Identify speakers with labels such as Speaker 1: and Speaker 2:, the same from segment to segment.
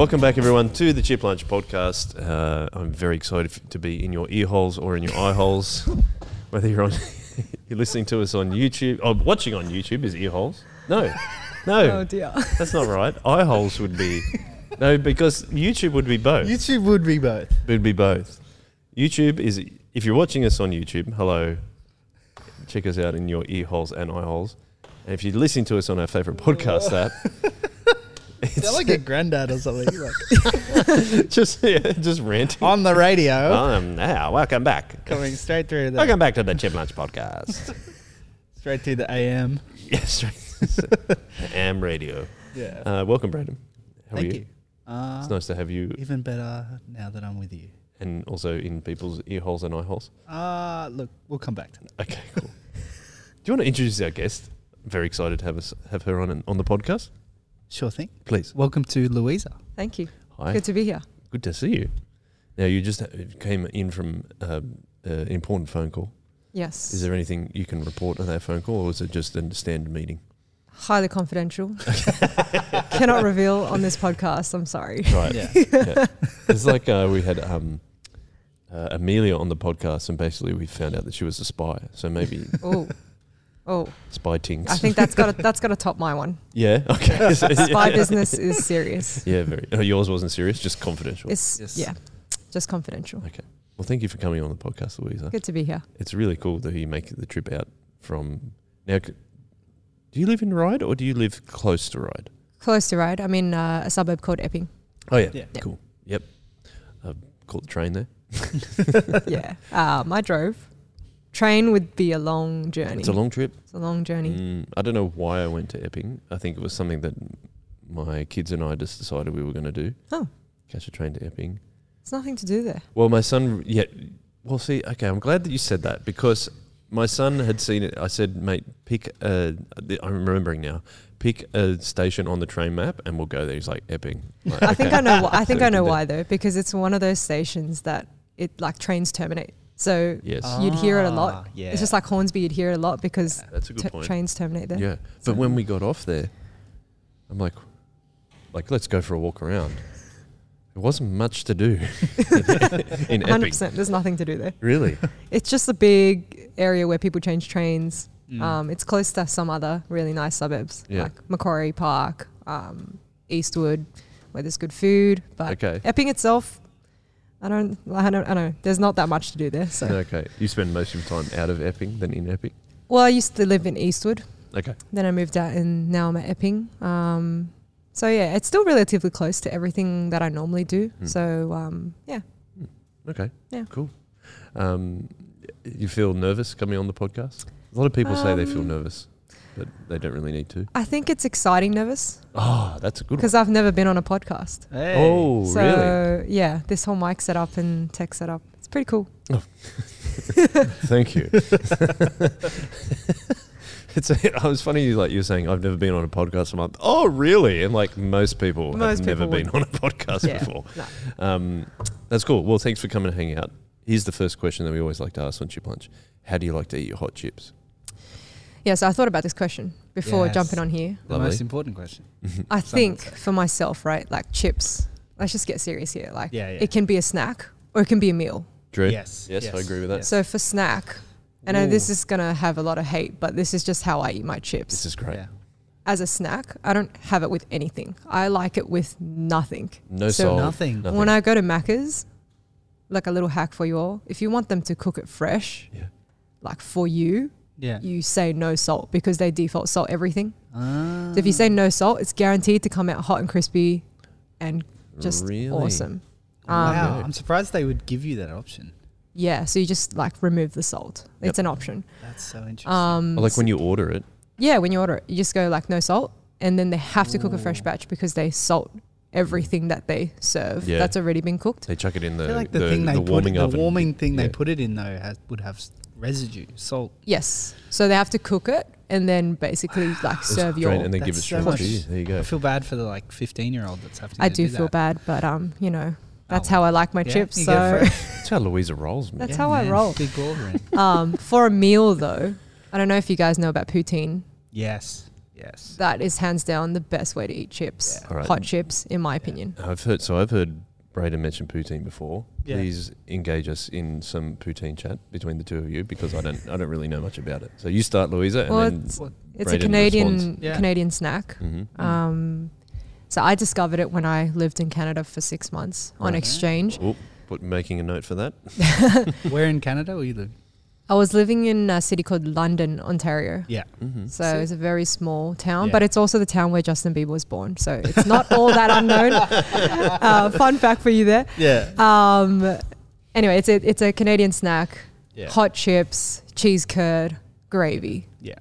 Speaker 1: Welcome back, everyone, to the Chip Lunch podcast. Uh, I'm very excited f- to be in your ear holes or in your eye holes. Whether you're on, you're listening to us on YouTube, or watching on YouTube is ear holes. No, no,
Speaker 2: Oh dear.
Speaker 1: that's not right. Eye holes would be no, because YouTube would be both.
Speaker 3: YouTube would be both.
Speaker 1: It would be both. YouTube is if you're watching us on YouTube, hello. Check us out in your ear holes and eye holes. And if you're listening to us on our favorite podcast app, it's
Speaker 3: Sound like a granddad or something. Like,
Speaker 1: just yeah, just ranting.
Speaker 3: on the radio,
Speaker 1: Um, now, welcome back.
Speaker 3: coming straight through the
Speaker 1: Welcome back to the Chip Lunch podcast.
Speaker 3: straight through the AM.
Speaker 1: yes, Am Radio.
Speaker 3: Yeah.
Speaker 1: Uh, welcome, Brandon. How
Speaker 3: Thank
Speaker 1: are you?
Speaker 3: you. Uh,
Speaker 1: It's nice to have you,
Speaker 3: Even better now that I'm with you.
Speaker 1: and also in people's ear holes and eye holes.
Speaker 3: Uh look, we'll come back to that.
Speaker 1: Okay, cool. Do you want to introduce our guest? very excited to have us have her on on the podcast.
Speaker 3: Sure thing.
Speaker 1: Please.
Speaker 3: Welcome to Louisa.
Speaker 2: Thank you.
Speaker 1: Hi.
Speaker 2: Good to be here.
Speaker 1: Good to see you. Now you just came in from um, uh, an important phone call.
Speaker 2: Yes.
Speaker 1: Is there anything you can report on that phone call, or is it just a standard meeting?
Speaker 2: Highly confidential. Cannot reveal on this podcast. I'm sorry.
Speaker 1: Right.
Speaker 3: Yeah.
Speaker 1: Yeah. It's like uh, we had um, uh, Amelia on the podcast, and basically we found out that she was a spy. So maybe
Speaker 2: Oh. Oh.
Speaker 1: spy tinks.
Speaker 2: I think that's got to, that's got to top my one.
Speaker 1: Yeah. Okay.
Speaker 2: Spy business is serious.
Speaker 1: Yeah. Very. Oh, yours wasn't serious, just confidential.
Speaker 2: It's
Speaker 3: Yes.
Speaker 2: yeah, just confidential.
Speaker 1: okay. Well, thank you for coming on the podcast, Louisa.
Speaker 2: Good to be here.
Speaker 1: It's really cool that you make the trip out from now. Do you live in Ryde or do you live close to Ryde?
Speaker 2: Close to Ryde. I'm in uh, a suburb called Epping.
Speaker 1: Oh yeah.
Speaker 3: Yeah.
Speaker 2: Yeah.
Speaker 1: Cool. Yep. Uh, caught the train there.
Speaker 2: yeah. Um, I drove. Train would be a long journey.
Speaker 1: It's a long trip.
Speaker 2: It's a long journey.
Speaker 1: Mm, I don't know why I went to Epping. I think it was something that my kids and I just decided we were going to do.
Speaker 2: Oh.
Speaker 1: Catch a train to Epping.
Speaker 2: There's nothing to do there.
Speaker 1: Well, my son, yeah. Well, see, okay, I'm glad that you said that because my son had seen it. I said, mate, pick a, I'm remembering now, pick a station on the train map and we'll go there. He's like, Epping. Like,
Speaker 2: I think
Speaker 1: okay.
Speaker 2: I know. Wh- I think
Speaker 1: So
Speaker 2: I know why though, because it's one of those stations that it like trains terminate. So
Speaker 1: Yes.
Speaker 2: You'd hear it a lot.
Speaker 3: Ah, Yeah.
Speaker 2: it's just like Hornsby. You'd hear it a lot because
Speaker 1: That's a good
Speaker 2: t-
Speaker 1: point.
Speaker 2: trains terminate there.
Speaker 1: Yeah. But when we got off there, I'm like, like, let's go for a walk around. There wasn't much to do in
Speaker 2: Hundred
Speaker 1: Epping.
Speaker 2: percent. There's nothing to do there.
Speaker 1: Really?
Speaker 2: It's just a big area where people change trains.
Speaker 3: Mm.
Speaker 2: Um, it's close to some other really nice suburbs
Speaker 1: Yeah.
Speaker 2: like Macquarie Park, um, Eastwood, where there's good food. But
Speaker 1: Okay.
Speaker 2: Epping itself, I don't, I don't, I don't know. There's not that much to do there. So,
Speaker 1: Okay. You spend most of your time out of Epping than in Epping?
Speaker 2: well, I used to live in Eastwood.
Speaker 1: Okay.
Speaker 2: Then I moved out, and now I'm at Epping. Um, so yeah, it's still relatively close to everything that I normally do.
Speaker 1: Hmm.
Speaker 2: So um, yeah,
Speaker 1: Okay.
Speaker 2: Yeah.
Speaker 1: Cool. Um, you feel nervous coming on the podcast? A lot of people say they feel
Speaker 2: Um,
Speaker 1: nervous, but they don't really need to.
Speaker 2: I think it's exciting, nervous,
Speaker 1: Oh, that's a good one.
Speaker 2: because I've never been on a podcast.
Speaker 3: Hey.
Speaker 1: Oh,
Speaker 2: so
Speaker 1: really?
Speaker 2: yeah, this whole mic setup and tech setup, it's pretty cool.
Speaker 1: Thank you. it's a, I was funny. you Like you were saying, I've never been on a podcast. I'm like, oh, really? And like most people
Speaker 2: Most
Speaker 1: have never
Speaker 2: people
Speaker 1: been on a podcast
Speaker 2: yeah,
Speaker 1: before.
Speaker 2: no.
Speaker 1: Um, that's cool. Well, thanks for coming and hanging out. Here's the first question that we always like to ask on Chip Lunch: How do you like to eat your hot chips?
Speaker 2: Yeah, so I thought about this question before
Speaker 3: Yes.
Speaker 2: jumping on here.
Speaker 3: The
Speaker 1: Lovely.
Speaker 3: most important question.
Speaker 2: I think for myself, right, like chips. Let's just get serious here. Like,
Speaker 3: Yeah, yeah.
Speaker 2: it can be a snack or it can be a meal.
Speaker 1: Drew?
Speaker 3: Yes.
Speaker 1: Yes, I agree with that.
Speaker 2: So for snack, I know this is gonna have a lot of hate, but this is just how I eat my chips.
Speaker 1: This is great.
Speaker 3: Yeah.
Speaker 2: As a snack, I don't have it with anything. I like it with nothing.
Speaker 1: No
Speaker 2: So
Speaker 1: salt.
Speaker 3: Nothing.
Speaker 1: Nothing.
Speaker 2: When I go to Macca's, like a little hack for you all, if you want them to cook it fresh,
Speaker 1: Yeah.
Speaker 2: like for you,
Speaker 3: Yeah.
Speaker 2: you say no salt because they default salt everything.
Speaker 3: Ah.
Speaker 2: So if you say no salt, it's guaranteed to come out hot and crispy and just
Speaker 1: Really?
Speaker 2: awesome. Um,
Speaker 3: wow,
Speaker 1: Okay.
Speaker 3: I'm surprised they would give you that option.
Speaker 2: Yeah, so you just like remove the salt.
Speaker 1: Yep.
Speaker 2: It's an option.
Speaker 3: That's so interesting.
Speaker 2: Um,
Speaker 1: Or like when you order it.
Speaker 2: yeah, when you order it, you just go like no salt, and then they have to cook a fresh batch because they salt everything that they serve
Speaker 1: Yeah.
Speaker 2: that's already been cooked.
Speaker 1: They chuck it in the
Speaker 3: like the,
Speaker 1: the,
Speaker 3: thing they
Speaker 1: the
Speaker 3: put
Speaker 1: warming
Speaker 3: the warming thing
Speaker 1: Yeah.
Speaker 3: they put it in though has, would have s- residue, salt.
Speaker 2: Yes, so they have to cook it and then basically like serve your.
Speaker 1: and then give it
Speaker 3: That's
Speaker 1: straight
Speaker 3: so
Speaker 1: to you.
Speaker 3: much-
Speaker 1: There you
Speaker 3: I feel bad for the like 15 year old that's having to
Speaker 2: I do feel
Speaker 3: that.
Speaker 2: bad, but um, you know, that's
Speaker 3: Oh,
Speaker 2: how I like my
Speaker 3: yeah,
Speaker 2: chips. So.
Speaker 1: That's how Louisa rolls, man.
Speaker 2: That's how I roll.
Speaker 3: Big ordering.
Speaker 2: um, for a meal though, I don't know if you guys know about poutine.
Speaker 3: yes. Yes.
Speaker 2: That is hands down the best way to eat chips.
Speaker 3: Yeah.
Speaker 1: All right.
Speaker 2: Hot chips, in my opinion.
Speaker 1: I've heard so I've heard Braden mentioned poutine before.
Speaker 3: Yeah.
Speaker 1: Please engage us in some poutine chat between the two of you because I don't I don't really know much about it. So you start, Louisa, and
Speaker 2: Well,
Speaker 1: then
Speaker 2: it's, it's a Canadian.
Speaker 3: Yeah.
Speaker 2: Canadian snack.
Speaker 1: Mhm.
Speaker 2: Um, so I discovered it when I lived in Canada for six months on exchange.
Speaker 1: Oh, put making a note for that.
Speaker 3: Where in Canada were you live?
Speaker 2: I was living in a city called London, Ontario.
Speaker 3: Yeah.
Speaker 1: Mm-hmm.
Speaker 2: So
Speaker 3: See?
Speaker 2: it's a very small town,
Speaker 3: Yeah.
Speaker 2: but it's also the town where Justin Bieber was born. So it's not all that unknown. Uh, fun fact for you there.
Speaker 3: Yeah.
Speaker 2: Um, anyway, it's a, it's a Canadian snack.
Speaker 3: Yeah.
Speaker 2: Hot chips, cheese curd, gravy,
Speaker 3: Yeah.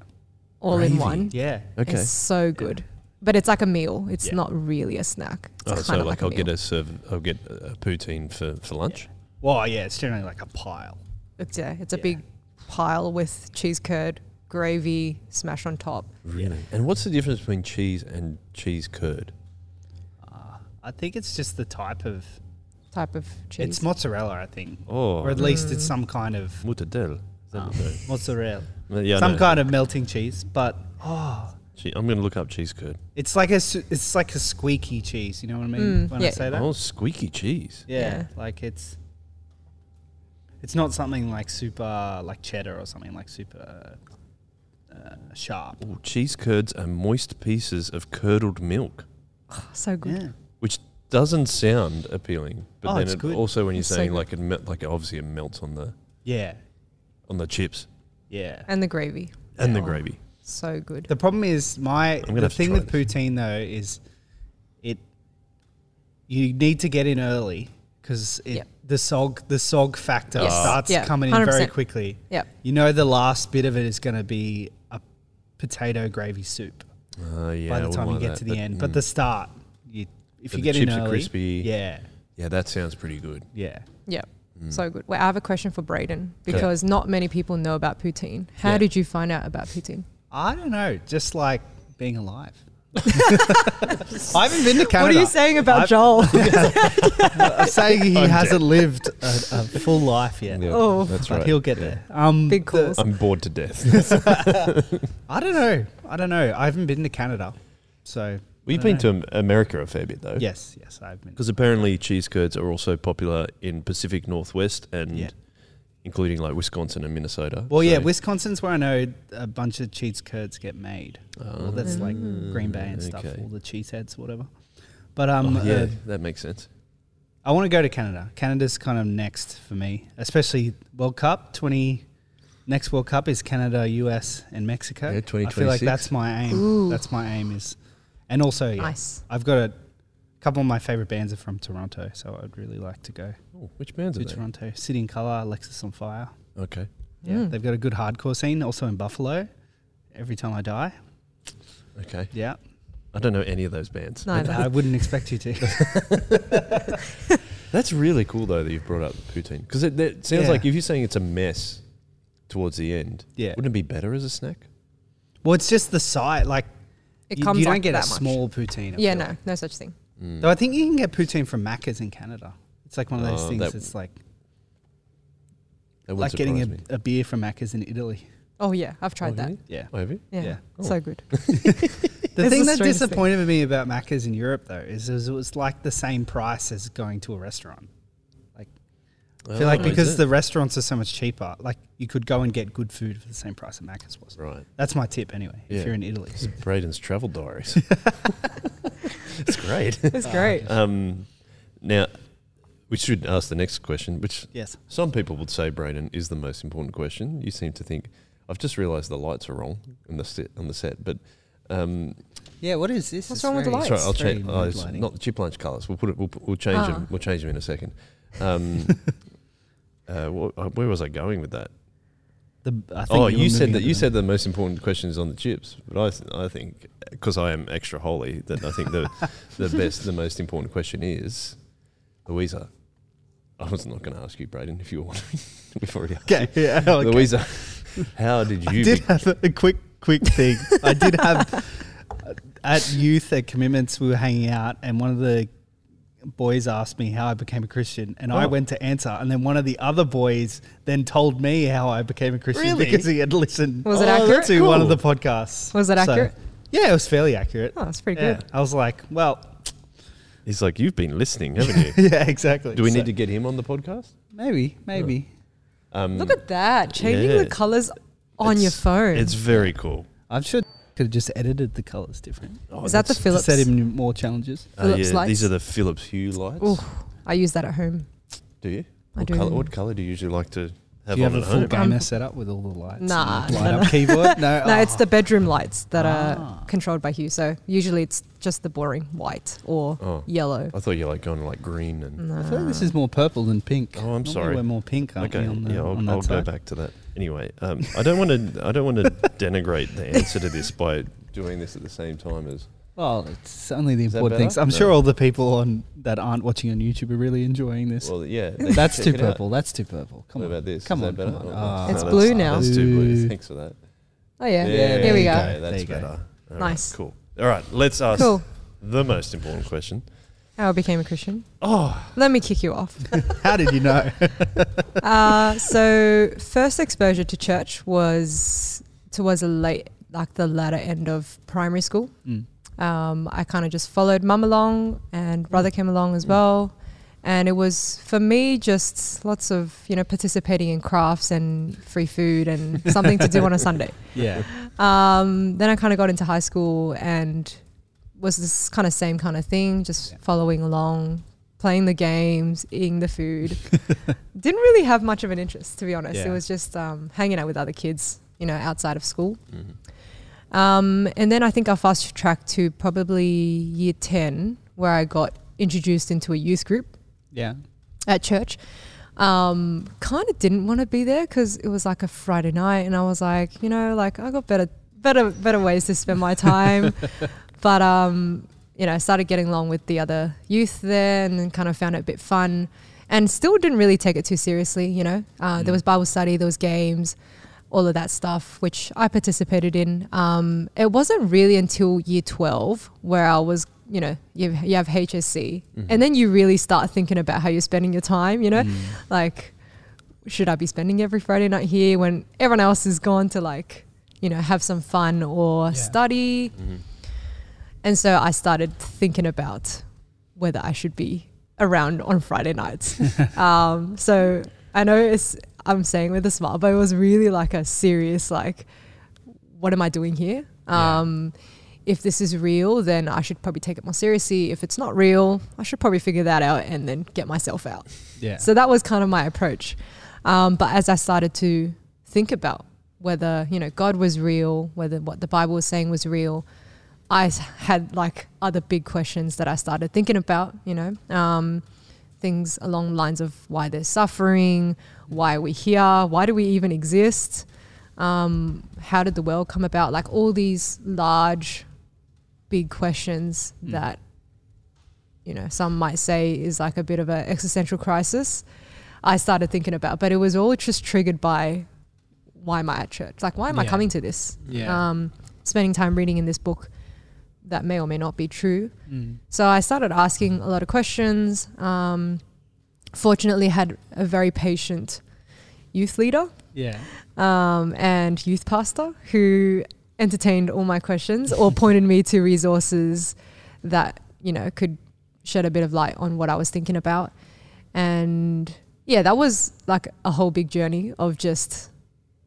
Speaker 2: all
Speaker 1: Gravy?
Speaker 2: in one.
Speaker 3: Yeah.
Speaker 1: Okay.
Speaker 2: It's so good. But it's like a meal. It's
Speaker 3: Yeah.
Speaker 2: not really a snack. It's
Speaker 1: Oh,
Speaker 2: kind
Speaker 1: so
Speaker 2: of
Speaker 1: like,
Speaker 2: like,
Speaker 1: I'll
Speaker 2: a
Speaker 1: get a serve. I'll get a poutine for, for lunch.
Speaker 3: Well, yeah, it's generally like a pile.
Speaker 2: It's yeah, it's a
Speaker 3: Yeah.
Speaker 2: big pile with cheese curd, gravy smash on top.
Speaker 1: Really? And what's the difference between cheese and cheese curd?
Speaker 3: Uh, I think it's just the type of.
Speaker 2: Type of cheese.
Speaker 3: It's mozzarella, I think,
Speaker 1: Oh,
Speaker 3: or at least it's
Speaker 2: Mm.
Speaker 3: some kind of
Speaker 1: mortadella. Is
Speaker 3: um, mozzarella,
Speaker 1: yeah,
Speaker 3: some
Speaker 1: know.
Speaker 3: kind of melting cheese. But oh,
Speaker 1: Che- I'm going to look up cheese curd.
Speaker 3: it's like a s- it's like a squeaky cheese. You know what I mean
Speaker 2: Mm,
Speaker 3: when I say that?
Speaker 1: Oh, squeaky cheese.
Speaker 3: yeah,
Speaker 2: Yeah.
Speaker 3: like it's. It's not something like super like cheddar or something like super uh, sharp.
Speaker 1: Oh, cheese curds are moist pieces of curdled milk,
Speaker 2: so good.
Speaker 3: Yeah.
Speaker 1: which doesn't sound appealing. But
Speaker 3: Oh,
Speaker 1: then
Speaker 3: it's
Speaker 1: it
Speaker 3: good.
Speaker 1: also when you're
Speaker 2: It's so
Speaker 1: saying
Speaker 2: good.
Speaker 1: like it mel- like obviously it melts on the
Speaker 3: Yeah.
Speaker 1: on the chips
Speaker 3: Yeah.
Speaker 2: And the gravy.
Speaker 1: and the
Speaker 2: Oh.
Speaker 1: gravy.
Speaker 2: So good.
Speaker 3: The problem is my
Speaker 1: gonna
Speaker 3: the
Speaker 1: have to
Speaker 3: thing
Speaker 1: try
Speaker 3: with poutine though is it you need to get in early because
Speaker 2: Yep.
Speaker 3: The sog the sog factor
Speaker 2: Yes.
Speaker 3: starts
Speaker 2: Yeah,
Speaker 3: coming in very
Speaker 2: 100%.
Speaker 3: quickly.
Speaker 2: Yep.
Speaker 3: You know the last bit of it is going to be a potato gravy soup
Speaker 1: Uh, yeah,
Speaker 3: by the time you get
Speaker 1: that,
Speaker 3: to the end. But
Speaker 1: mm.
Speaker 3: the start, you if
Speaker 1: But
Speaker 3: you
Speaker 1: the
Speaker 3: get in
Speaker 1: chips are crispy.
Speaker 3: yeah,
Speaker 1: yeah, that sounds pretty good.
Speaker 3: yeah.
Speaker 2: Yep.
Speaker 1: Mm.
Speaker 2: So good. Well, I have a question for Braden because not many people know about poutine. How
Speaker 1: Yeah.
Speaker 2: did you find out about poutine?
Speaker 3: I don't know, just like being alive. I haven't been to Canada.
Speaker 2: What are you saying about
Speaker 3: I've-
Speaker 2: Joel?
Speaker 3: I'm saying he
Speaker 1: I'm
Speaker 3: hasn't lived a, a full life yet.
Speaker 1: Yeah,
Speaker 2: Oh.
Speaker 1: that's
Speaker 3: but
Speaker 1: right.
Speaker 3: he'll get
Speaker 1: Yeah.
Speaker 3: there. Um,
Speaker 2: Big
Speaker 3: the-
Speaker 1: I'm bored to death.
Speaker 3: I don't know. I don't know. I haven't been to Canada, so
Speaker 1: We've been
Speaker 3: don't
Speaker 1: to America a fair bit though.
Speaker 3: yes, yes, I've been.
Speaker 1: Because apparently cheese curds are also popular in Pacific Northwest and
Speaker 3: Yeah.
Speaker 1: Including like Wisconsin and Minnesota.
Speaker 3: Well, yeah, Wisconsin's where I know a bunch of cheese curds get made. well, that's like. Green Bay and stuff,
Speaker 1: okay.
Speaker 3: all the cheese heads, whatever. But um,
Speaker 1: Oh, yeah,
Speaker 3: uh,
Speaker 1: that makes sense.
Speaker 3: I want to go to Canada. Canada's kind of next for me, especially World Cup twenty. Next World Cup is Canada, US, and Mexico.
Speaker 1: Yeah,
Speaker 3: I feel like that's my aim.
Speaker 2: Ooh.
Speaker 3: That's my aim is, and also yeah,
Speaker 2: Nice.
Speaker 3: I've got a couple of my favorite bands are from Toronto, so I'd really like to go
Speaker 1: Oh, which bands are
Speaker 3: to
Speaker 1: they?
Speaker 3: Toronto. City and Colour, Alexis on Fire.
Speaker 1: Okay.
Speaker 3: Yeah,
Speaker 2: Mm.
Speaker 3: they've got a good hardcore scene. Also in Buffalo, Every Time I Die.
Speaker 1: Okay.
Speaker 3: Yeah,
Speaker 1: I don't know any of those bands.
Speaker 2: Neither.
Speaker 3: I wouldn't expect you to.
Speaker 1: That's really cool though that you've brought up poutine because it, it sounds
Speaker 3: Yeah.
Speaker 1: like if you're saying it's a mess towards the end,
Speaker 3: yeah.
Speaker 1: wouldn't it be better as a snack?
Speaker 3: Well, it's just the size. Like
Speaker 2: It
Speaker 3: you,
Speaker 2: comes
Speaker 3: you don't
Speaker 2: like
Speaker 3: get
Speaker 2: that
Speaker 3: a
Speaker 2: much.
Speaker 3: small poutine. I
Speaker 2: Yeah,
Speaker 3: feel
Speaker 2: no,
Speaker 3: like.
Speaker 2: no such thing.
Speaker 1: Mm.
Speaker 3: Though I think you can get poutine from Macca's in Canada. It's like one of those
Speaker 1: Oh,
Speaker 3: things.
Speaker 1: that-
Speaker 3: It's like
Speaker 1: That would
Speaker 3: like getting a,
Speaker 1: surprise me.
Speaker 3: a beer from Macca's in Italy.
Speaker 2: Oh yeah, I've tried
Speaker 1: Oh,
Speaker 2: that.
Speaker 3: Yeah.
Speaker 1: Oh, have you?
Speaker 2: Yeah,
Speaker 3: Yeah.
Speaker 2: So good.
Speaker 3: The
Speaker 2: It's
Speaker 3: thing
Speaker 2: the
Speaker 3: that
Speaker 2: strangest thing.
Speaker 3: disappointed me about Macca's in Europe though is, is it was like the same price as going to a restaurant. I feel like because the restaurants are so much cheaper, like you could go and get good food for the same price that Macca's was.
Speaker 1: right.
Speaker 3: That's my tip anyway.
Speaker 1: Yeah.
Speaker 3: If you're in Italy,
Speaker 1: This is Braden's travel diaries. it's great.
Speaker 2: It's great.
Speaker 1: Um, now, we should ask the next question, which
Speaker 3: yes.
Speaker 1: some people would say, Braden, is the most important question. You seem to think. I've just realised the lights are wrong on the set, on the set, but um,
Speaker 3: Yeah. What is this?
Speaker 2: What's
Speaker 3: It's
Speaker 2: wrong with the
Speaker 3: very-
Speaker 2: lights?
Speaker 1: sorry, I'll
Speaker 3: very
Speaker 1: change. Oh, it's
Speaker 3: lighting.
Speaker 1: not the chip lunch colours. We'll put it. We'll, we'll change
Speaker 2: Ah.
Speaker 1: them. We'll change them in a second. Um, uh, wh- where was I going with that?
Speaker 3: The, I think
Speaker 1: Oh,
Speaker 3: were
Speaker 1: you said that you said the most important question is on the chips, but I th- I think because I am extra holy that I think the the best the most important question is Louisa. I was not going to ask you, Braden, if you want. We've already asked
Speaker 3: Okay. Yeah. okay.
Speaker 1: Louisa. How did you?
Speaker 3: I did have a, a quick, quick thing. I did have at youth at commitments. We were hanging out, and one of the boys asked me how I became a Christian, and I
Speaker 1: Oh.
Speaker 3: went to answer. And then one of the other boys then told me how I became a Christian
Speaker 1: Really?
Speaker 3: because he had listened
Speaker 2: Was it
Speaker 1: Oh,
Speaker 2: accurate?
Speaker 1: that's
Speaker 3: to one of the podcasts.
Speaker 2: Was it
Speaker 3: So,
Speaker 2: accurate?
Speaker 3: Yeah, it was fairly accurate.
Speaker 2: Oh, that's pretty
Speaker 3: Yeah,
Speaker 2: good.
Speaker 3: I was like, well,
Speaker 1: He's like, you've been listening, haven't you?
Speaker 3: yeah, exactly.
Speaker 1: Do we
Speaker 3: So-
Speaker 1: need to get him on the podcast?
Speaker 3: Maybe, maybe.
Speaker 1: Um,
Speaker 2: Look at that, changing
Speaker 1: yeah.
Speaker 2: the colors on your phone.
Speaker 1: It's very cool.
Speaker 3: I'm sure could have just edited the colors different
Speaker 1: Oh,
Speaker 2: Is that the
Speaker 1: that's-
Speaker 3: to
Speaker 2: Philips?
Speaker 3: set him more challenges.
Speaker 1: uh,
Speaker 2: Philips
Speaker 1: yeah,
Speaker 2: lights?
Speaker 1: These are the Philips Hue lights.
Speaker 2: Ooh, I use that at home.
Speaker 1: Do you?
Speaker 2: I
Speaker 1: what
Speaker 2: do.
Speaker 1: Color, what color do you usually like to have
Speaker 3: Do you
Speaker 1: on
Speaker 3: have a full
Speaker 1: home?
Speaker 3: gamer
Speaker 2: Um,
Speaker 3: setup with all the lights? and
Speaker 2: Nah,
Speaker 3: the
Speaker 2: no,
Speaker 3: light
Speaker 2: no.
Speaker 3: up keyboard? No,
Speaker 2: No, it's
Speaker 3: Oh.
Speaker 2: the bedroom lights that
Speaker 3: Ah.
Speaker 2: are controlled by Hue. So usually it's just the boring white or
Speaker 1: Oh,
Speaker 2: yellow.
Speaker 1: I thought you were like going like green and.
Speaker 3: I feel like this is more purple than pink.
Speaker 1: Oh, I'm
Speaker 3: Normally
Speaker 1: sorry.
Speaker 3: We're more pink, aren't
Speaker 1: Okay,
Speaker 3: we? On the,
Speaker 1: yeah, I'll,
Speaker 3: on that
Speaker 1: I'll go back to that. Anyway, um, I don't want to. I don't want to denigrate the answer to this by doing this at the same time as.
Speaker 3: Well, it's only the
Speaker 1: Is that
Speaker 3: important things. I'm
Speaker 1: No.
Speaker 3: sure all the people on that aren't watching on YouTube are really enjoying this.
Speaker 1: Well, yeah, they
Speaker 3: That's
Speaker 1: should
Speaker 3: too
Speaker 1: check it out.
Speaker 3: purple. That's too purple. Come
Speaker 1: What
Speaker 3: on.
Speaker 1: about this?
Speaker 3: Come
Speaker 1: Is
Speaker 3: on,
Speaker 1: that better?
Speaker 3: come on.
Speaker 1: Oh,
Speaker 3: Ah.
Speaker 2: It's
Speaker 1: no,
Speaker 2: blue now.
Speaker 1: That's too blue.
Speaker 3: Blue.
Speaker 1: Thanks for that.
Speaker 2: Oh yeah, yeah.
Speaker 3: There
Speaker 2: here we
Speaker 3: you
Speaker 2: go.
Speaker 3: go.
Speaker 1: That's
Speaker 3: There you go.
Speaker 1: better. All right,
Speaker 2: Nice.
Speaker 1: Cool. All right. Let's ask
Speaker 2: Cool.
Speaker 1: the most important question.
Speaker 2: How I became a Christian.
Speaker 1: Oh,
Speaker 2: Let me kick you off.
Speaker 3: How did you know?
Speaker 2: uh, so first exposure to church was towards the late, like the latter end of primary school.
Speaker 3: Mm.
Speaker 2: Um, I kind of just followed mum along, and brother came along as well. And it was for me just lots of you know participating in crafts and free food and something to do on a Sunday.
Speaker 3: Yeah.
Speaker 2: Um, then I kind of got into high school and was this kind of same kind of thing, just
Speaker 3: Yeah.
Speaker 2: following along, playing the games, eating the food. Didn't really have much of an interest, to be honest.
Speaker 3: Yeah.
Speaker 2: It was just um, hanging out with other kids, you know, outside of school.
Speaker 1: mhm.
Speaker 2: Um, and then I think I fast tracked to probably year 10, where I got introduced into a youth group
Speaker 3: Yeah.
Speaker 2: at church. Um, kind of didn't want to be there because it was like a Friday night, and I was like, you know, like I got better, better, better ways to spend my time. but um, you know, I started getting along with the other youth there, and then kind of found it a bit fun, and still didn't really take it too seriously. You know, uh, there
Speaker 3: Mm.
Speaker 2: was Bible study, there was games. All of that stuff, which I participated in. Um, it wasn't really until year 12 where I was, you know, you, you have HSC,
Speaker 1: Mhm.
Speaker 2: and then you really start thinking about how you're spending your time, you know?
Speaker 3: Mm.
Speaker 2: Like, should I be spending every Friday night here when everyone else is gone to, like, you know, have some fun or
Speaker 3: Yeah.
Speaker 2: study?
Speaker 1: Mhm.
Speaker 2: And so I started thinking about whether I should be around on Friday nights. um, so I know it's, I'm saying with a smile, but it was really like a serious, like, what am I doing here?
Speaker 3: Yeah.
Speaker 2: Um, if this is real, then I should probably take it more seriously. If it's not real, I should probably figure that out and then get myself out.
Speaker 3: Yeah.
Speaker 2: So that was kind of my approach. Um, but as I started to think about whether you know God was real, whether what the Bible was saying was real, I had like other big questions that I started thinking about. You know, um, things along the lines of why there's suffering, why are we here, why do we even exist, um, how did the world come about? Like all these large, big questions
Speaker 3: Mm.
Speaker 2: that you know some might say is like a bit of an existential crisis. I started thinking about, but it was all just triggered by why am I at church? Like, why am I coming to this?
Speaker 3: Yeah.
Speaker 2: Um, spending time reading in this book that may or may not be true.
Speaker 3: Mm.
Speaker 2: So I started asking a lot of questions. Um, fortunately, had a very patient youth leader
Speaker 3: Yeah.
Speaker 2: um, and youth pastor who entertained all my questions or pointed me to resources that you know could shed a bit of light on what I was thinking about. And yeah, that was like a whole big journey of just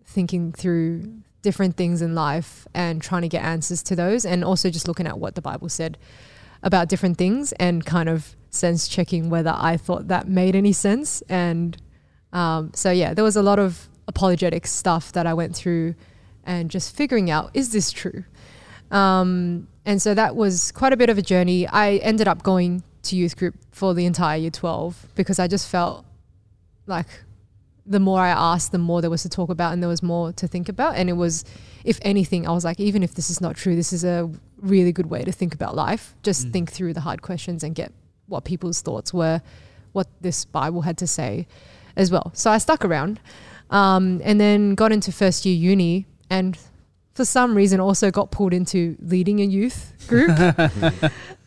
Speaker 2: thinking through different things in life and trying to get answers to those and also just looking at what the Bible said about different things and kind of sense checking whether I thought that made any sense. And um, so, yeah, there was a lot of apologetic stuff that I went through and just figuring out is this true? Um, and so that was quite a bit of a journey. I ended up going to youth group for the entire year 12 because I just felt like the more I asked, the more there was to talk about and there was more to think about. And it was, if anything, I was like, even if this is not true, this is a really good way to think about life. Just
Speaker 3: Mm.
Speaker 2: think through the hard questions and get what people's thoughts were, what this Bible had to say as well. So I stuck around um, and then got into first year uni and for some reason also got pulled into leading a youth group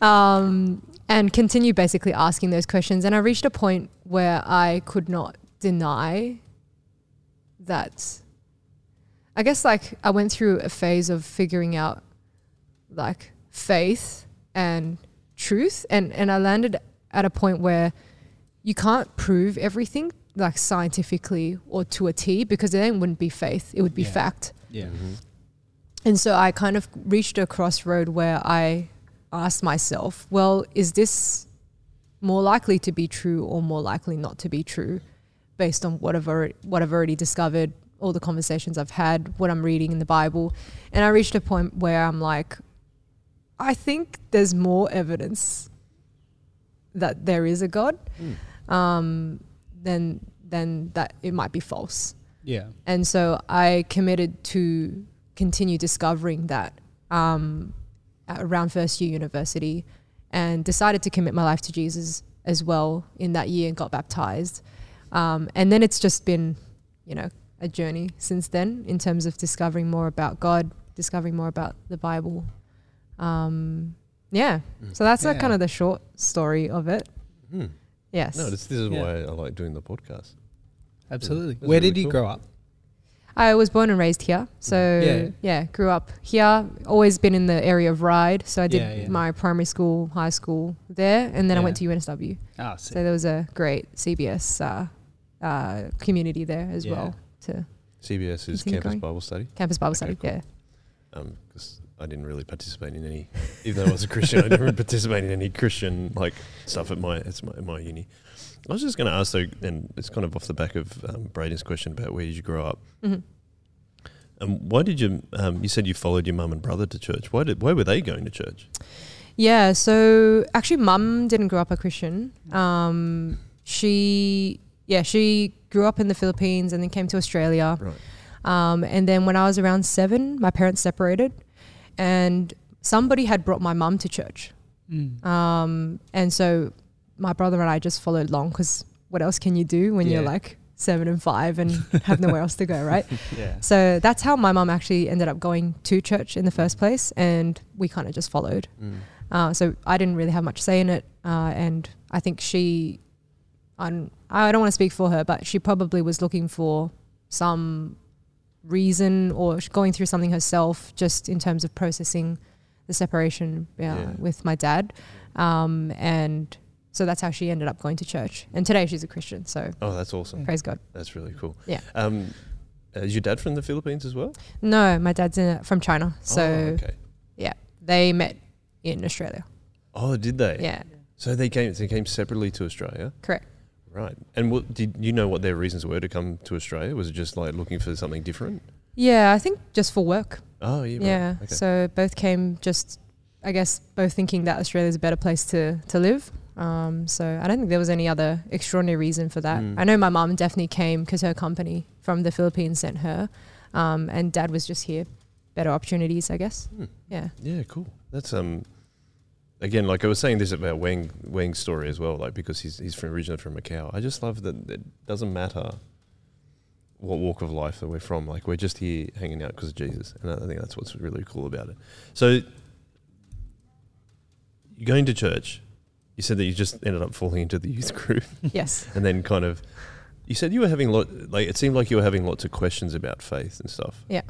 Speaker 2: um, and continue basically asking those questions. And I reached a point where I could not deny that. I guess like I went through a phase of figuring out like faith and truth and and I landed at a point where you can't prove everything like scientifically or to a T because then it wouldn't be faith it would be
Speaker 3: Yeah.
Speaker 2: fact
Speaker 3: Yeah. Mm-hmm.
Speaker 2: and so I kind of reached a crossroad where I asked myself, well, is this more likely to be true or more likely not to be true based on what what I've already discovered, all the conversations I've had, what I'm reading in the Bible. And I reached a point where I'm like, I think there's more evidence that there is a God um, than, than that it might be false.
Speaker 3: Yeah.
Speaker 2: And so I committed to continue discovering that um, around first year university and decided to commit my life to Jesus as well in that year and got baptized. Um, and then it's just been, you know, a journey since then in terms of discovering more about God, discovering more about the Bible. Um, yeah. So that's like
Speaker 3: Yeah.
Speaker 2: kind of the short story of it.
Speaker 1: Hmm.
Speaker 2: Yes.
Speaker 1: No, this, this is
Speaker 3: Yeah.
Speaker 1: why I like doing the podcast.
Speaker 3: Absolutely.
Speaker 1: That's
Speaker 3: Where
Speaker 1: really
Speaker 3: did you
Speaker 1: cool.
Speaker 3: grow up?
Speaker 2: I was born and raised here. So
Speaker 3: Yeah.
Speaker 2: yeah. grew up here. Always been in the area of Ryde. So I did
Speaker 3: Yeah, yeah.
Speaker 2: my primary school, high school there, and then I went to UNSW.
Speaker 3: Ah,
Speaker 2: So there was a great CBS uh, uh, community there as
Speaker 3: Yeah.
Speaker 2: well to
Speaker 1: CBS is Campus
Speaker 2: going.
Speaker 1: Bible Study.
Speaker 2: campus Bible
Speaker 1: Okay,
Speaker 2: study.
Speaker 1: cool.
Speaker 2: Yeah.
Speaker 1: because Um, I didn't really participate in any, even though I was a Christian, I didn't participate in any Christian like stuff at my at my, my uni. I was just going to ask though, and it's kind of off the back of um, Braden's question about where did you grow up.
Speaker 2: Mhm.
Speaker 1: Um, why did you? Um, you said you followed your mum and brother to church. Why did? Why were they going to church?
Speaker 2: Yeah, so actually, mum didn't grow up a Christian. Um, she, yeah, she grew up in the Philippines and then came to Australia.
Speaker 1: Right.
Speaker 2: Um, and then when I was around seven, my parents separated, and somebody had brought my mum to church.
Speaker 3: Mm.
Speaker 2: Um, and so my brother and I just followed along because what else can you do when you're like seven and five and have nowhere else to go, right?
Speaker 3: Yeah.
Speaker 2: So that's how my mum actually ended up going to church in the first place, and we kind of just followed.
Speaker 1: Mm.
Speaker 2: Uh, so I didn't really have much say in it, uh, and I think she, I'm, I don't want to speak for her, but she probably was looking for some reason or going through something herself, just in terms of processing the separation uh,
Speaker 1: Yeah.
Speaker 2: with my dad, um, and so that's how she ended up going to church. And today she's a Christian, so
Speaker 1: Oh, that's awesome.
Speaker 2: praise God.
Speaker 1: That's really cool.
Speaker 2: Yeah.
Speaker 1: Um, is your dad from the Philippines as well?
Speaker 2: No, my dad's in, from China, so
Speaker 1: oh, okay.
Speaker 2: Yeah, they met in Australia.
Speaker 1: Oh, did they?
Speaker 2: Yeah,
Speaker 1: So they came. They came separately to Australia.
Speaker 2: correct.
Speaker 1: Right. And what, did you know what their reasons were to come to Australia? Was it just like looking for something different?
Speaker 2: Yeah, I think just for work.
Speaker 1: Oh, yeah. right.
Speaker 2: Yeah.
Speaker 1: Okay.
Speaker 2: So both came just, I guess, both thinking that Australia is a better place to to live. Um, so I don't think there was any other extraordinary reason for that.
Speaker 1: Mm.
Speaker 2: I know my mum definitely came because her company from the Philippines sent her, um, and dad was just here, better opportunities, I guess.
Speaker 1: Hmm.
Speaker 2: Yeah.
Speaker 1: Yeah, cool. That's um again, like I was saying this about Wang Wang's story as well, like because he's he's from originally from Macau. I just love that it doesn't matter what walk of life that we're from. Like we're just here hanging out because of Jesus, and I think that's what's really cool about it. So you're going to church. You said that you just ended up falling into the youth group,
Speaker 2: yes.
Speaker 1: and then kind of. You said you were having lot like it seemed like you were having lots of questions about faith and stuff.
Speaker 2: Yeah.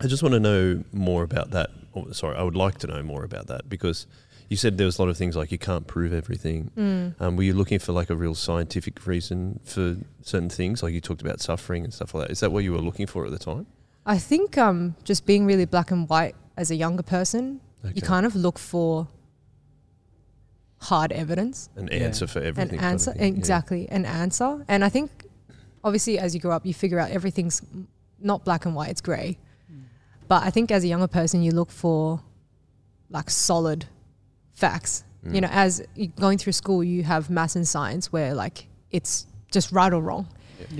Speaker 1: I just want to know more about that. Oh, sorry, I would like to know more about that because you said there was a lot of things like you can't prove everything.
Speaker 2: Mm.
Speaker 1: Um, were you looking for like a real scientific reason for certain things? Like you talked about suffering and stuff like that. Is that what you were looking for at the time?
Speaker 2: I think um, just being really black and white as a younger person, you kind of look for hard evidence.
Speaker 1: An
Speaker 3: Yeah.
Speaker 1: answer for everything.
Speaker 2: an
Speaker 1: kind of
Speaker 2: answer
Speaker 1: yeah.
Speaker 2: exactly an answer and i think obviously as you grow up you figure out everything's not black and white it's gray but i think as a younger person you look for like solid facts you
Speaker 1: Mm.
Speaker 2: know as going through school you have maths and science where like it's just right or wrong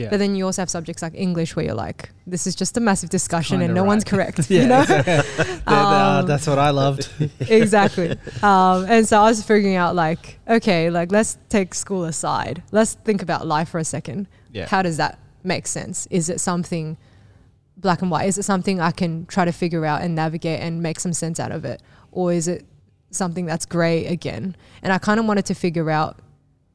Speaker 3: Yeah.
Speaker 2: but then you also have subjects like english where you're like this is just a massive discussion and
Speaker 3: Kinda
Speaker 2: no one's correct
Speaker 3: yeah.
Speaker 2: you know
Speaker 3: That- uh,
Speaker 2: Um,
Speaker 3: that's what I loved.
Speaker 2: exactly. Um, and so I was figuring out like, okay, like let's take school aside. Let's think about life for a second.
Speaker 3: Yeah.
Speaker 2: How does that make sense? Is it something black and white? Is it something I can try to figure out and navigate and make some sense out of it? Or is it something that's gray again? And I kind of wanted to figure out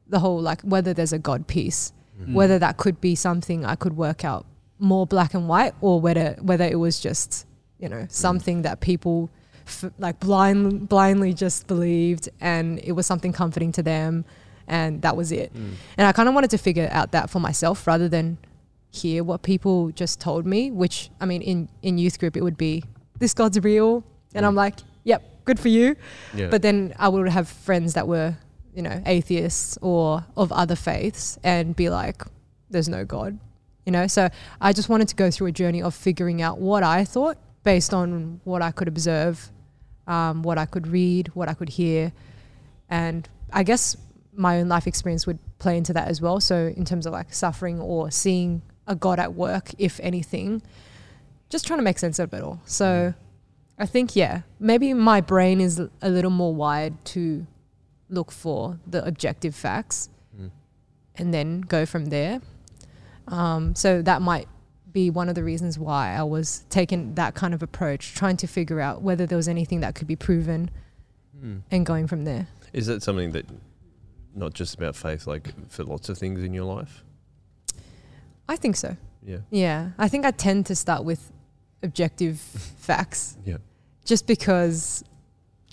Speaker 2: the whole like whether there's a God piece,
Speaker 3: Mm.
Speaker 2: whether that could be something I could work out more black and white or whether whether it was just, you know, something that people f- like blind, blindly just believed, and it was something comforting to them, and that was it.
Speaker 1: Mm.
Speaker 2: And I kind of wanted to figure out that for myself rather than hear what people just told me. Which I mean, in in youth group, it would be this God's real, and
Speaker 1: Mm.
Speaker 2: I'm like, yep, good for you.
Speaker 1: Yeah.
Speaker 2: But then I would have friends that were, you know, atheists or of other faiths and be like, there's no God, you know? So I just wanted to go through a journey of figuring out what I thought based on what I could observe, um, what I could read, what I could hear. And I guess my own life experience would play into that as well. So in terms of like suffering or seeing a God at work, if anything, just trying to make sense of it all. So I think, yeah, maybe my brain is a little more wired to look for the objective facts
Speaker 1: Mm.
Speaker 2: and then go from there. Um, so that might be one of the reasons why I was taking that kind of approach, trying to figure out whether there was anything that could be proven
Speaker 1: Mm.
Speaker 2: and going from there.
Speaker 1: Is that something that not just about faith, like for lots of things in your life?
Speaker 2: I think so.
Speaker 1: Yeah.
Speaker 2: Yeah. I think I tend to start with objective facts
Speaker 1: Yeah.
Speaker 2: just because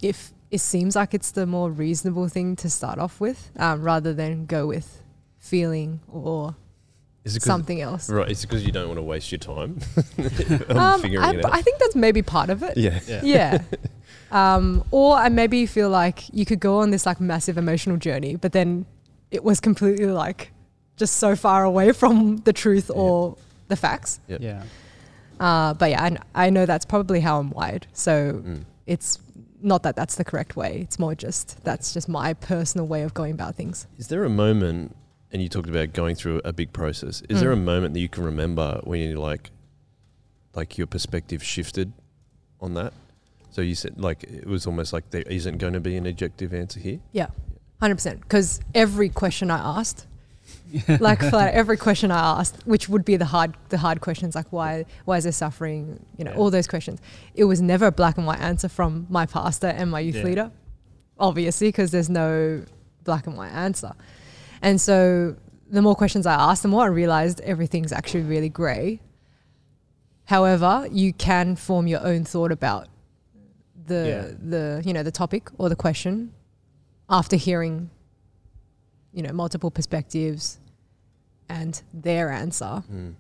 Speaker 2: if it seems like it's the more reasonable thing to start off with um, rather than go with feeling or
Speaker 1: Is it 'cause-
Speaker 2: something else.
Speaker 1: Right. It's because you don't want to waste your time on
Speaker 2: Um,
Speaker 1: figuring
Speaker 2: I,
Speaker 1: it out.
Speaker 2: I think that's maybe part of it.
Speaker 1: yeah.
Speaker 3: Yeah.
Speaker 2: Yeah. um, or I maybe you feel like you could go on this like massive emotional journey, but then it was completely like just so far away from the truth
Speaker 1: Yeah.
Speaker 2: or the facts.
Speaker 1: Yep.
Speaker 3: Yeah.
Speaker 2: Uh, but yeah, I, I know that's probably how I'm wired. So
Speaker 1: Mm.
Speaker 2: it's not that that's the correct way. It's more just that's just my personal way of going about things.
Speaker 1: Is there a moment, and you talked about going through a big process, is there a
Speaker 2: Mm.
Speaker 1: moment that you can remember when you like, like your perspective shifted on that? So you said like it was almost like there isn't going to be an objective answer here.
Speaker 2: Yeah, hundred percent. Because every question I asked, like for every question I asked, which would be the hard, the hard questions, like why, why is there suffering? You know,
Speaker 1: Yeah.
Speaker 2: all those questions. It was never a black and white answer from my pastor and my youth
Speaker 3: Yeah.
Speaker 2: leader, obviously, because there's no black and white answer. And so the more questions I asked, the more I realized everything's actually really grey. However, you can form your own thought about the
Speaker 3: Yeah.
Speaker 2: the you know the topic or the question after hearing you know multiple perspectives and their answer.
Speaker 1: Mm.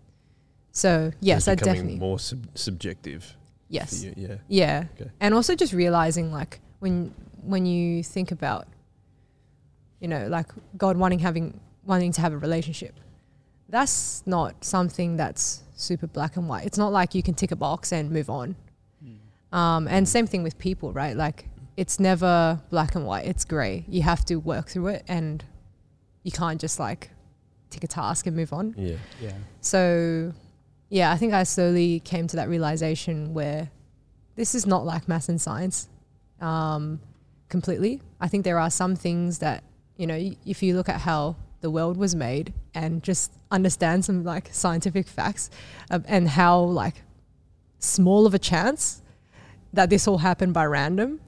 Speaker 2: So yes,
Speaker 1: It's
Speaker 2: I definitely
Speaker 1: more sub- subjective.
Speaker 2: yes,
Speaker 1: you, Yeah.
Speaker 2: yeah,
Speaker 1: Okay.
Speaker 2: and also just realizing like when when you think about you know like God wanting having wanting to have a relationship, that's not something that's super black and white. It's not like you can tick a box and move on. Um, and same thing with people, right? Like it's never black and white. It's gray. You have to work through it, and you can't just like take a task and move on.
Speaker 1: Yeah.
Speaker 3: Yeah.
Speaker 2: So, yeah, I think I slowly came to that realization where this is not like math and science um, completely. I think there are some things that, you know, y- if you look at how the world was made and just understand some like scientific facts um, and how like small of a chance that this all happened by random.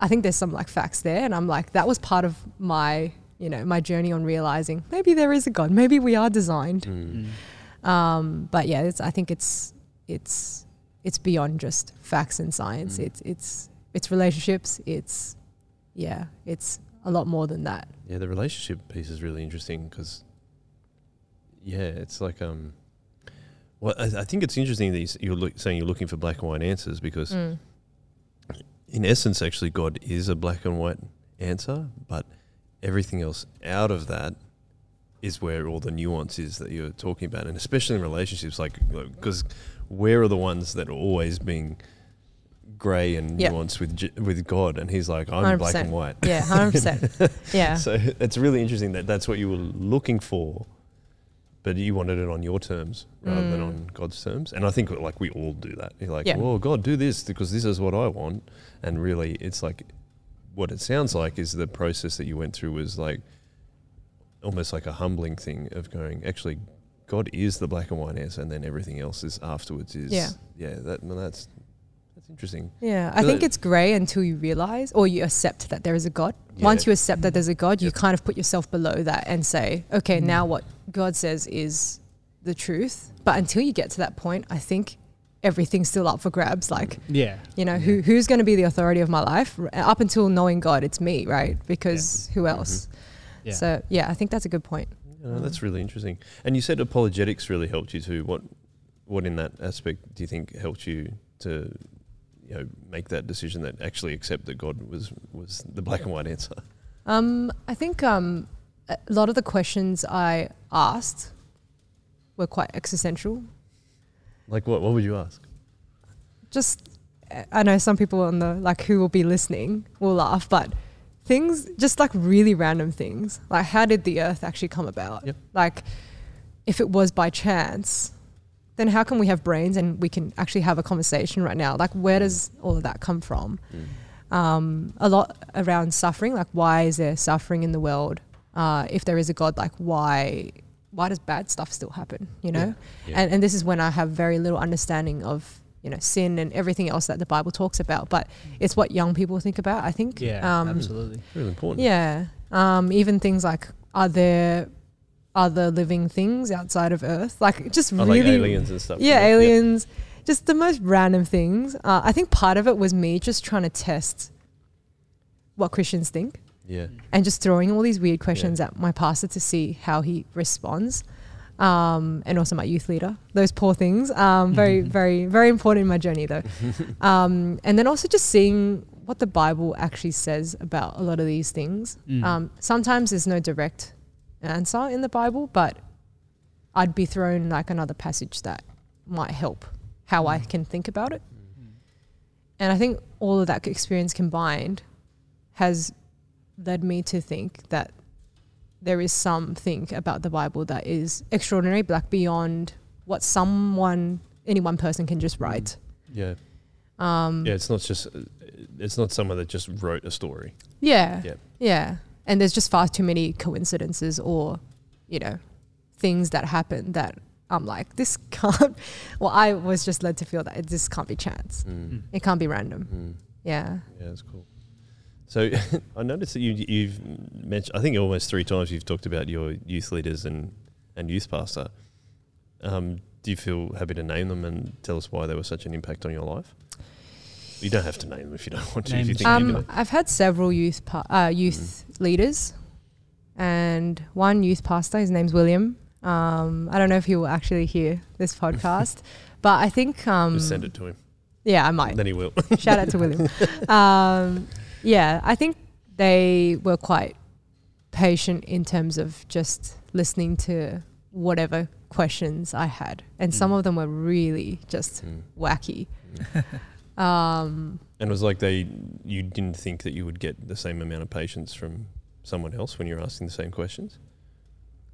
Speaker 2: I think there's some like facts there, and I'm like, that was part of my, you know, my journey on realizing maybe there is a God, maybe we are designed.
Speaker 1: Mm.
Speaker 2: Um, but yeah, it's, I think it's it's it's beyond just facts and science.
Speaker 1: Mm.
Speaker 2: It's it's it's relationships. It's yeah, it's a lot more than that.
Speaker 1: Yeah, the relationship piece is really interesting because, yeah, it's like um, well, I, I think it's interesting that you s- you're look, saying you're looking for black and white answers because,
Speaker 2: Mm.
Speaker 1: in essence, actually, God is a black and white answer, but everything else out of that is where all the nuance is that you're talking about, and especially in relationships, like because where are the ones that are always being grey and
Speaker 2: Yeah.
Speaker 1: nuanced with with God, and He's like, I'm black
Speaker 2: 100%.
Speaker 1: and white.
Speaker 2: Yeah, hundred percent. Yeah,
Speaker 1: So it's really interesting that that's what you were looking for, but you wanted it on your terms rather than
Speaker 2: Mm.
Speaker 1: on God's terms. And I think like we all do that. You're like,
Speaker 2: Yeah.
Speaker 1: well, God, do this because this is what I want. And really, it's like what it sounds like is the process that you went through was like almost like a humbling thing of going, actually, God is the black and white answer, and then everything else is afterwards. Is
Speaker 2: Yeah.
Speaker 1: yeah. That well, that's that's interesting.
Speaker 2: yeah. I
Speaker 1: So
Speaker 2: think it's grey until you realize or you accept that there is a God. Once you accept that there's a God, you
Speaker 1: Yep.
Speaker 2: kind of put yourself below that and say, okay,
Speaker 3: Mm.
Speaker 2: now what God says is the truth. But until you get to that point, I think everything's still up for grabs. Like,
Speaker 3: Yeah.
Speaker 2: you know, who who's going to be the authority of my life? Up until knowing God, it's me, right? Because who else?
Speaker 3: Yeah.
Speaker 2: So yeah, I think that's a good point.
Speaker 1: Yeah, that's really interesting. And you said apologetics really helped you too. What what in that aspect do you think helped you to you know make that decision that actually accept that God was was the black and white answer?
Speaker 2: Um, I think um, a lot of the questions I asked were quite existential.
Speaker 1: Like what what would you ask?
Speaker 2: Just, I know some people on the like who will be listening will laugh, but things just like really random things, like how did the Earth actually come about?
Speaker 1: Yep.
Speaker 2: Like, if it was by chance, then how can we have brains and we can actually have a conversation right now? Like, where does all of that come from? um, a lot around suffering. Like, why is there suffering in the world? Uh, if there is a God, like, why why does bad stuff still happen? You know,
Speaker 1: Yeah.
Speaker 2: and and this is when I have very little understanding of you know sin and everything else that the Bible talks about. But it's what young people think about. I think.
Speaker 3: Yeah.
Speaker 2: Um,
Speaker 3: absolutely.
Speaker 1: Really important.
Speaker 2: yeah. Um, even things like are there other living things outside of Earth? Like just
Speaker 1: I
Speaker 2: really
Speaker 1: like aliens and stuff.
Speaker 2: yeah, aliens, just the most random things. Uh, I think part of it was me just trying to test what Christians think
Speaker 1: Yeah.
Speaker 2: and just throwing all these weird questions at my pastor to see how he responds. Um, and also my youth leader, those poor things. Um, very, very, very important in my journey though. um, and then also just seeing what the Bible actually says about a lot of these things.
Speaker 3: Mm.
Speaker 2: Um, sometimes there's no direct answer in the Bible, but I'd be thrown like another passage that might help how I can think about it. And I think all of that experience combined has led me to think that there is something about the Bible that is extraordinary, like beyond what someone, any one person can just write.
Speaker 1: Yeah.
Speaker 2: Um,
Speaker 1: Yeah. It's not just it's not someone that just wrote a story.
Speaker 2: Yeah.
Speaker 1: Yeah.
Speaker 2: Yeah. And there's just far too many coincidences or, you know, things that happen that I'm like, this can't. Well, I was just led to feel that it, this can't be chance.
Speaker 1: Mm.
Speaker 2: It can't be random.
Speaker 1: Mm.
Speaker 2: Yeah.
Speaker 1: Yeah, that's cool. So I noticed that you, you've mentioned, I think almost three times you've talked about your youth leaders and, and youth pastor. Um, do you feel happy to name them and tell us why they were such an impact on your life? You don't have to name them if you don't want to.
Speaker 3: Name
Speaker 1: if you think
Speaker 2: Um. I've had several youth pa- uh, youth leaders, and one youth pastor. His name's William. Um, I don't know if he will actually hear this podcast, but I think um,
Speaker 1: Just send it to him.
Speaker 2: yeah, I might.
Speaker 1: Then he will.
Speaker 2: Shout out to William. Um, yeah, I think they were quite patient in terms of just listening to whatever questions I had, and some
Speaker 3: Mm.
Speaker 2: of them were really just
Speaker 1: Mm.
Speaker 2: wacky. Um,
Speaker 1: And it was like they, you didn't think that you would get the same amount of patience from someone else when you're asking the same questions.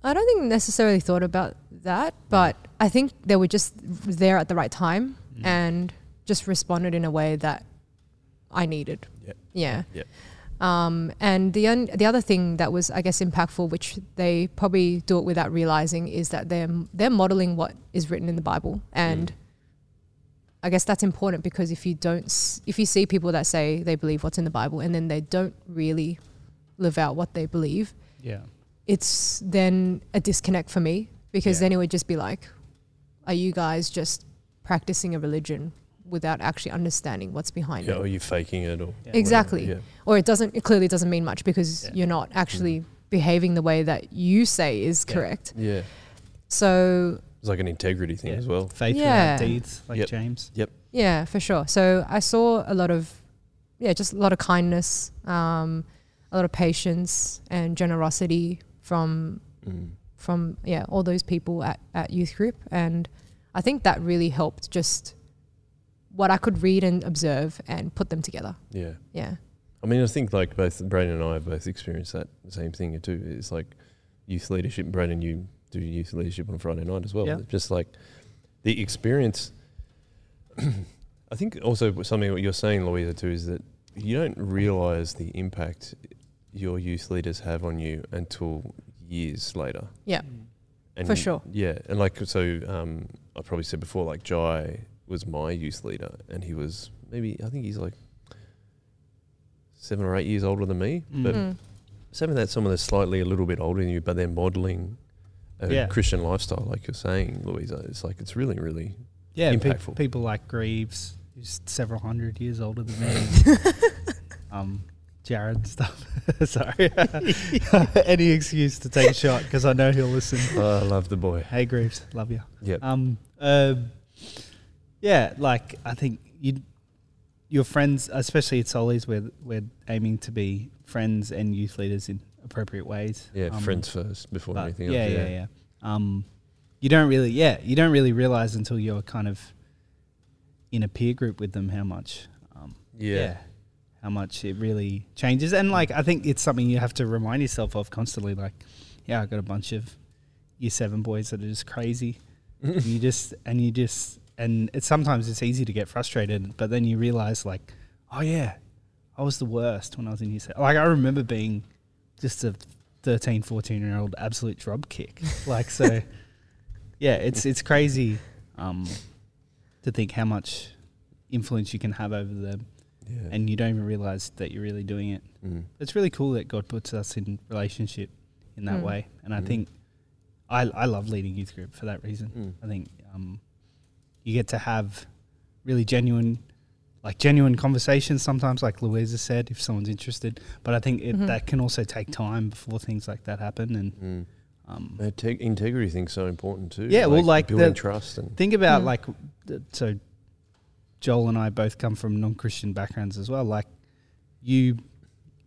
Speaker 2: I don't think necessarily thought about that, but I think they were just there at the right time
Speaker 3: Mm.
Speaker 2: and just responded in a way that I needed.
Speaker 1: Yep.
Speaker 2: Yeah.
Speaker 1: Yep.
Speaker 2: Um, and the un- the other thing that was, I guess, impactful, which they probably do it without realizing, is that they're they're modeling what is written in the Bible, and
Speaker 1: Mm.
Speaker 2: I guess that's important because if you don't, s- if you see people that say they believe what's in the Bible and then they don't really live out what they believe,
Speaker 3: Yeah.
Speaker 2: it's then a disconnect for me because
Speaker 3: Yeah.
Speaker 2: then it would just be like, are you guys just practicing a religion without actually understanding what's behind
Speaker 1: Yeah,
Speaker 2: it?
Speaker 1: or you faking it or
Speaker 3: Yeah.
Speaker 2: Exactly.
Speaker 1: Yeah.
Speaker 2: Or it doesn't, it clearly doesn't mean much because
Speaker 3: Yeah.
Speaker 2: you're not actually behaving the way that you say is
Speaker 3: Yeah.
Speaker 2: correct.
Speaker 1: Yeah.
Speaker 2: So,
Speaker 1: It's like an integrity thing
Speaker 3: Yeah.
Speaker 1: as well.
Speaker 3: Faith
Speaker 2: Yeah.
Speaker 3: without deeds, like
Speaker 1: Yep.
Speaker 3: James. Yep.
Speaker 2: Yeah, for sure. So I saw a lot of, yeah, just a lot of kindness, um, a lot of patience and generosity from
Speaker 1: Mm.
Speaker 2: from yeah all those people at, at youth group and i think that really helped just what i could read and observe and put them together
Speaker 1: Yeah.
Speaker 2: yeah
Speaker 1: I mean, I think like both Braden and I have both experienced that same thing too. It's like youth leadership. Braden, you do youth leadership on Friday night as well.
Speaker 3: Yeah.
Speaker 1: Just like the experience. I think also something what you're saying, Louisa, too, is that you don't realize the impact your youth leaders have on you until years later.
Speaker 2: yeah
Speaker 1: And
Speaker 2: For sure.
Speaker 1: Yeah, and like so, um, I probably said before, like Jai was my youth leader, and he was maybe I think he's like seven or eight years older than me, but
Speaker 2: Mm.
Speaker 1: seven that's someone that's slightly a little bit older than you, but they're modeling a
Speaker 3: Yeah.
Speaker 1: Christian lifestyle, like you're saying, Louisa. It's like it's really, really
Speaker 3: Yeah, pe-
Speaker 1: impactful.
Speaker 3: people like Greaves, who's several hundred years older than me. um, Jared stuff. Sorry. Any excuse to take a shot because I know he'll listen.
Speaker 1: Oh, I love the boy.
Speaker 3: Hey, Greaves, love you.
Speaker 1: Yep.
Speaker 3: Um, um, yeah, like I think you, your friends, especially at Solis, we're we're aiming to be friends and youth leaders in appropriate ways.
Speaker 1: yeah,
Speaker 3: Um,
Speaker 1: friends first before anything
Speaker 3: yeah,
Speaker 1: else.
Speaker 3: yeah, yeah, Um, you don't really, yeah, you don't really realize until you're kind of in a peer group with them how much, um,
Speaker 1: Yeah.
Speaker 3: how much it really changes. And like, I think it's something you have to remind yourself of constantly. Like, yeah, I got a bunch of year seven boys that are just crazy, and you just and you just and it's sometimes it's easy to get frustrated, but then you realize like, oh yeah, I was the worst when I was in year seven. Like I remember being just a 13, 14 year old absolute drop kick. like so, yeah, it's it's crazy um, to think how much influence you can have over them,
Speaker 1: yeah.
Speaker 3: and you don't even realize that you're really doing it.
Speaker 1: Mm.
Speaker 3: It's really cool that God puts us in relationship in that
Speaker 2: Mm.
Speaker 3: way, and I
Speaker 1: Mm.
Speaker 3: think I I love leading youth group for that reason.
Speaker 1: Mm.
Speaker 3: I think um, you get to have really genuine, like genuine conversations. Sometimes, like Louisa said, if someone's interested. But I think it,
Speaker 2: Mhm.
Speaker 3: that can also take time before things like that happen. And
Speaker 1: Mm.
Speaker 3: um,
Speaker 1: The Integ- integrity thing's so important too.
Speaker 3: Yeah, well, like
Speaker 1: building
Speaker 3: the-
Speaker 1: trust and
Speaker 3: think about
Speaker 2: Mm.
Speaker 3: like so. Joel and I both come from non-Christian backgrounds as well. Like you,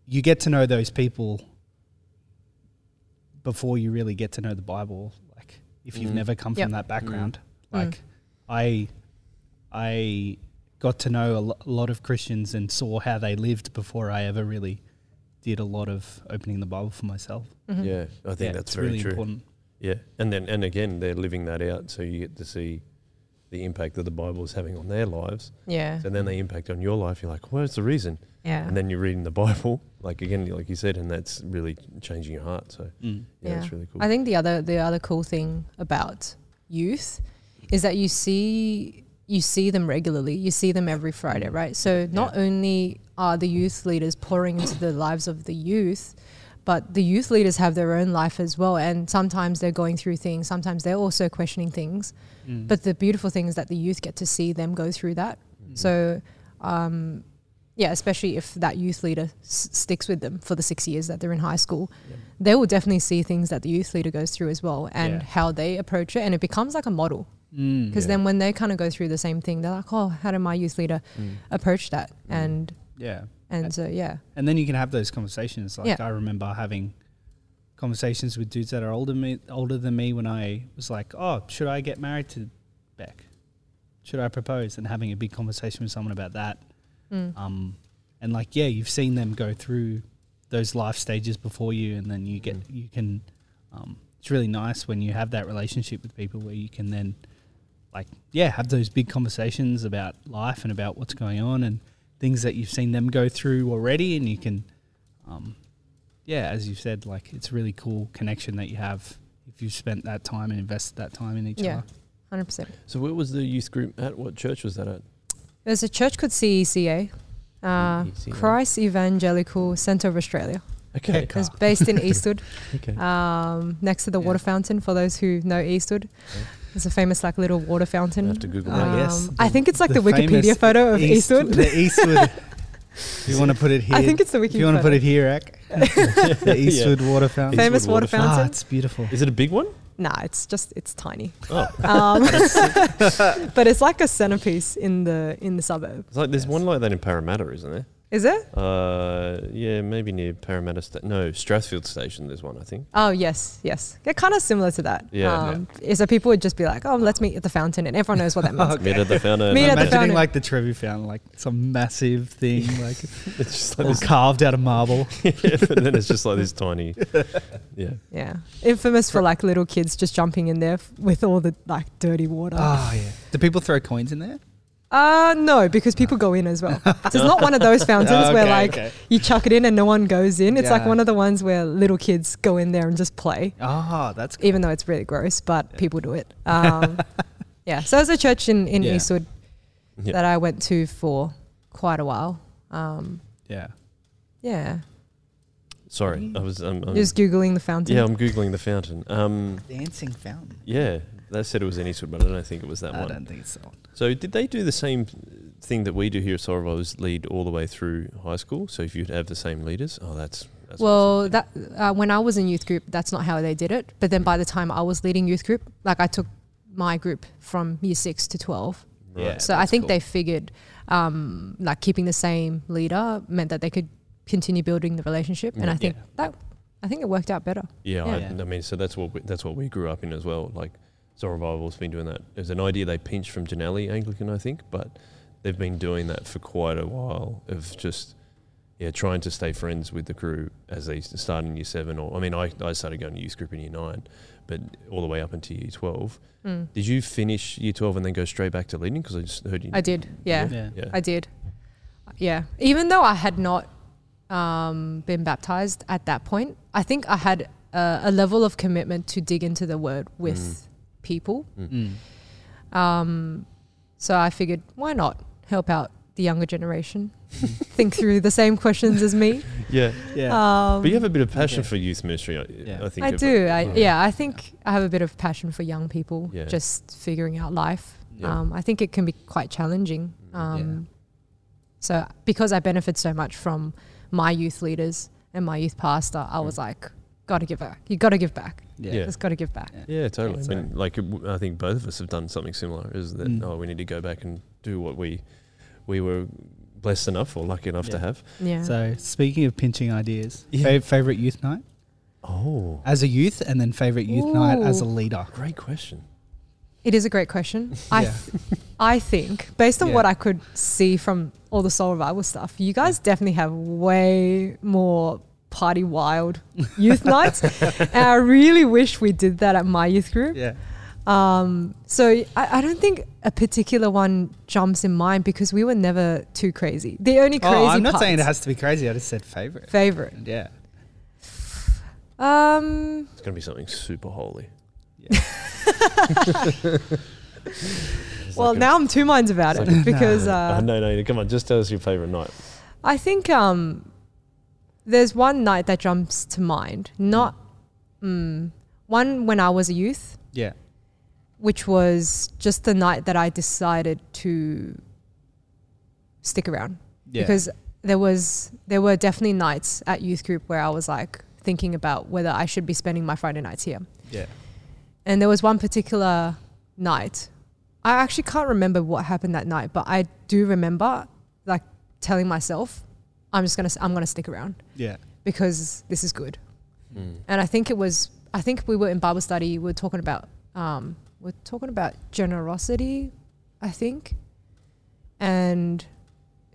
Speaker 3: you get to know those people before you really get to know the Bible. Like if you've
Speaker 1: Mhm.
Speaker 3: never come
Speaker 2: Yep.
Speaker 3: from that background,
Speaker 2: Mm.
Speaker 3: like I, I got to know a lot of Christians and saw how they lived before I ever really did a lot of opening the Bible for myself.
Speaker 2: Mhm.
Speaker 1: yeah, I think
Speaker 3: Yeah,
Speaker 1: that's very
Speaker 3: really
Speaker 1: true.
Speaker 3: important.
Speaker 1: Yeah, and then and again, they're living that out, so you get to see the impact that the Bible is having on their lives,
Speaker 2: Yeah.
Speaker 1: and then they impact on your life. You're like, what's the reason?
Speaker 2: Yeah.
Speaker 1: And then you're reading the Bible, like again, like you said, and that's really changing your heart. So
Speaker 3: Mm.
Speaker 1: yeah,
Speaker 2: Yeah.
Speaker 1: that's really cool.
Speaker 2: I think the other the other cool thing about youth is that you see you see them regularly. You see them every Friday, right? So not only are the youth leaders pouring into the lives of the youth, but the youth leaders have their own life as well. And sometimes they're going through things. Sometimes they're also questioning things.
Speaker 3: Mm.
Speaker 2: But the beautiful thing is that the youth get to see them go through that.
Speaker 1: Mm.
Speaker 2: So, um, yeah, especially if that youth leader s- sticks with them for the six years that they're in high school,
Speaker 1: Yeah.
Speaker 2: they will definitely see things that the youth leader goes through as well and
Speaker 3: Yeah.
Speaker 2: how they approach it. And it becomes like a model
Speaker 3: Mm.
Speaker 2: because
Speaker 1: Yeah.
Speaker 2: then when they kind of go through the same thing, they're like, oh, how did my youth leader
Speaker 1: Mm.
Speaker 2: approach that?
Speaker 1: Mm.
Speaker 2: And,
Speaker 3: yeah.
Speaker 2: and so, yeah.
Speaker 3: And then you can have those conversations. Like
Speaker 2: Yeah.
Speaker 3: I remember having conversations with dudes that are older me older than me when I was like, Oh, should I get married to Beck? Should I propose? And having a big conversation with someone about that.
Speaker 2: Mm.
Speaker 3: Um and like, yeah, you've seen them go through those life stages before you and then you get
Speaker 1: Mm.
Speaker 3: you can um it's really nice when you have that relationship with people where you can then like yeah, have those big conversations about life and about what's going on and things that you've seen them go through already and you can um yeah as you said like it's a really cool connection that you have if you've spent that time and invested that time in each
Speaker 2: Yeah.
Speaker 3: other
Speaker 2: 100%.
Speaker 1: So where was the youth group at? What church was that at?
Speaker 2: There's a church called CECA, uh,
Speaker 1: CECA.
Speaker 2: Christ Evangelical Centre of Australia.
Speaker 1: Okay,
Speaker 3: Okay.
Speaker 2: It's based in Eastwood.
Speaker 1: okay.
Speaker 2: um, next to the
Speaker 3: Yeah.
Speaker 2: water fountain. For those who know Eastwood,
Speaker 1: Yeah.
Speaker 2: There's a famous like little water fountain.
Speaker 1: I have to Google
Speaker 3: Oh,
Speaker 1: that.
Speaker 2: Um,
Speaker 3: yes.
Speaker 2: I think it's like the, Wikipedia photo of
Speaker 3: East-
Speaker 2: Eastwood.
Speaker 3: the Eastwood if you want to put it here
Speaker 2: I think it's the Wikipedia.
Speaker 3: if you want to put it here Ak, the Eastwood water fountain
Speaker 2: famous
Speaker 1: Eastwood
Speaker 2: water,
Speaker 1: water
Speaker 3: ah
Speaker 2: fountain.
Speaker 3: it's beautiful
Speaker 1: Is it a big one?
Speaker 2: nah, it's just it's tiny.
Speaker 1: Oh,
Speaker 2: Um, but it's like a centerpiece in the in the suburb.
Speaker 1: it's like there's
Speaker 3: Yes.
Speaker 1: one like that in Parramatta, isn't there?
Speaker 2: Is it?
Speaker 1: Uh, yeah, maybe near Parramatta. Sta- no, Strathfield Station. There's one, I think.
Speaker 2: Oh yes, yes. They're kind of similar to that.
Speaker 1: Yeah.
Speaker 2: Um, So people would just be like, "Oh, let's meet at the fountain," and everyone knows what that means.
Speaker 1: Meet at the fountain.
Speaker 2: Meet at the
Speaker 3: imagining
Speaker 2: fountain.
Speaker 3: like the Trevi fountain like some massive thing like
Speaker 1: it's just like
Speaker 3: all
Speaker 1: this,
Speaker 3: carved out of marble
Speaker 1: yeah, but then it's just like this tiny. Yeah.
Speaker 2: Yeah, infamous for like little kids just jumping in there f- with all the like dirty water.
Speaker 3: oh yeah do people throw coins in there
Speaker 2: Uh no, because people go in as well. So it's not one of those fountains
Speaker 3: Oh,
Speaker 2: where like
Speaker 3: okay.
Speaker 2: you chuck it in and no one goes in. It's like one of the ones where little kids go in there and just play,
Speaker 3: oh that's cool.
Speaker 2: even though it's really gross, but people do it. Um, yeah. So there's a church in in
Speaker 3: Yeah.
Speaker 2: Eastwood
Speaker 1: Yeah.
Speaker 2: that I went to for quite a while. Um,
Speaker 3: yeah
Speaker 2: yeah.
Speaker 1: Sorry, I was. Um, um,
Speaker 2: Just googling the fountain.
Speaker 1: yeah, I'm googling the fountain. Um,
Speaker 3: Dancing fountain.
Speaker 1: yeah, they said it was Anywood, but I don't think it was that
Speaker 3: I
Speaker 1: one.
Speaker 3: I don't think so.
Speaker 1: So did they do the same thing that we do here at Sorrel was lead all the way through high school? So if you'd have the same leaders, oh, that's, that's
Speaker 2: well,
Speaker 1: awesome.
Speaker 2: that uh, when I was in youth group, that's not how they did it. But then by the time I was leading youth group, like I took my group from year six to twelve.
Speaker 1: Right.
Speaker 3: Yeah.
Speaker 2: so I think
Speaker 3: cool.
Speaker 2: they figured um, like keeping the same leader meant that they could continue building the relationship, and
Speaker 1: Yeah.
Speaker 2: I think that I think it worked out better.
Speaker 1: Yeah,
Speaker 3: Yeah.
Speaker 1: I, I mean, so that's what we, that's what we grew up in as well. Like Soul Revival's been doing that. It was an idea they pinched from Jannali Anglican, I think, but they've been doing that for quite a while of just yeah trying to stay friends with the crew as they start in year seven. Or I mean, I, I started going to youth group in year nine, but all the way up until year twelve.
Speaker 2: Mm.
Speaker 1: Did you finish year twelve and then go straight back to leading? Because I just heard you.
Speaker 2: I did, yeah.
Speaker 3: Yeah.
Speaker 1: Yeah.
Speaker 2: I did. Yeah. Even though I had not um, been baptized at that point, I think I had a, a level of commitment to dig into the word with people.
Speaker 3: Mm.
Speaker 2: Um, so I figured, why not help out the younger generation? Think through the same questions as me.
Speaker 1: yeah.
Speaker 3: Yeah.
Speaker 2: Um,
Speaker 1: But you have a bit of passion
Speaker 3: Yeah.
Speaker 1: for youth ministry. I,
Speaker 3: Yeah.
Speaker 1: I think.
Speaker 2: I do. I,
Speaker 1: Yeah.
Speaker 2: yeah. I think I have a bit of passion for young people,
Speaker 1: Yeah.
Speaker 2: just figuring out life.
Speaker 1: Yeah.
Speaker 2: Um, I think it can be quite challenging. Um, So because I benefit so much from my youth leaders and my youth pastor, I was like, got to give back. You got to give back.
Speaker 3: Yeah.
Speaker 1: Yeah.
Speaker 2: Just got to give back.
Speaker 1: Yeah, totally.
Speaker 3: So-
Speaker 1: I mean, like w- I think both of us have done something similar. Is that
Speaker 3: Mm.
Speaker 1: oh, we need to go back and do what we we were blessed enough or lucky enough to have.
Speaker 2: Yeah.
Speaker 3: So speaking of pinching ideas,
Speaker 1: Yeah.
Speaker 3: fa- favorite youth night
Speaker 1: Oh,
Speaker 3: as a youth, and then favorite youth night as a leader.
Speaker 1: great question.
Speaker 2: it is a great question. I, th- I think, based on
Speaker 3: Yeah.
Speaker 2: what I could see from all the soul revival stuff, you guys definitely have way more party wild youth nights. And I really wish we did that at my youth group.
Speaker 3: Yeah.
Speaker 2: Um, so I, I don't think a particular one jumps in mind because we were never too crazy. The only crazy
Speaker 3: Oh, I'm not saying it has to be crazy. I just said favorite.
Speaker 2: favorite.
Speaker 3: Yeah.
Speaker 2: Um,
Speaker 1: It's going to be something super holy. It's
Speaker 2: well, now I'm two minds about
Speaker 1: it's
Speaker 2: it
Speaker 1: like
Speaker 2: because
Speaker 1: Oh,
Speaker 2: uh,
Speaker 1: no, no, come on, just tell us your favorite night.
Speaker 2: I think um, there's one night that jumps to mind. Not mm, one when I was a youth,
Speaker 3: Yeah.
Speaker 2: which was just the night that I decided to stick around.
Speaker 3: Yeah.
Speaker 2: because there was there were definitely nights at youth group where I was like thinking about whether I should be spending my Friday nights here.
Speaker 3: yeah.
Speaker 2: And there was one particular night. I actually can't remember what happened that night, but I do remember like telling myself, I'm just gonna s- I'm gonna stick around
Speaker 3: Yeah.
Speaker 2: because this is good.
Speaker 1: Mm.
Speaker 2: And I think it was I think we were in Bible study. We were talking about um, we're talking about generosity, I think, and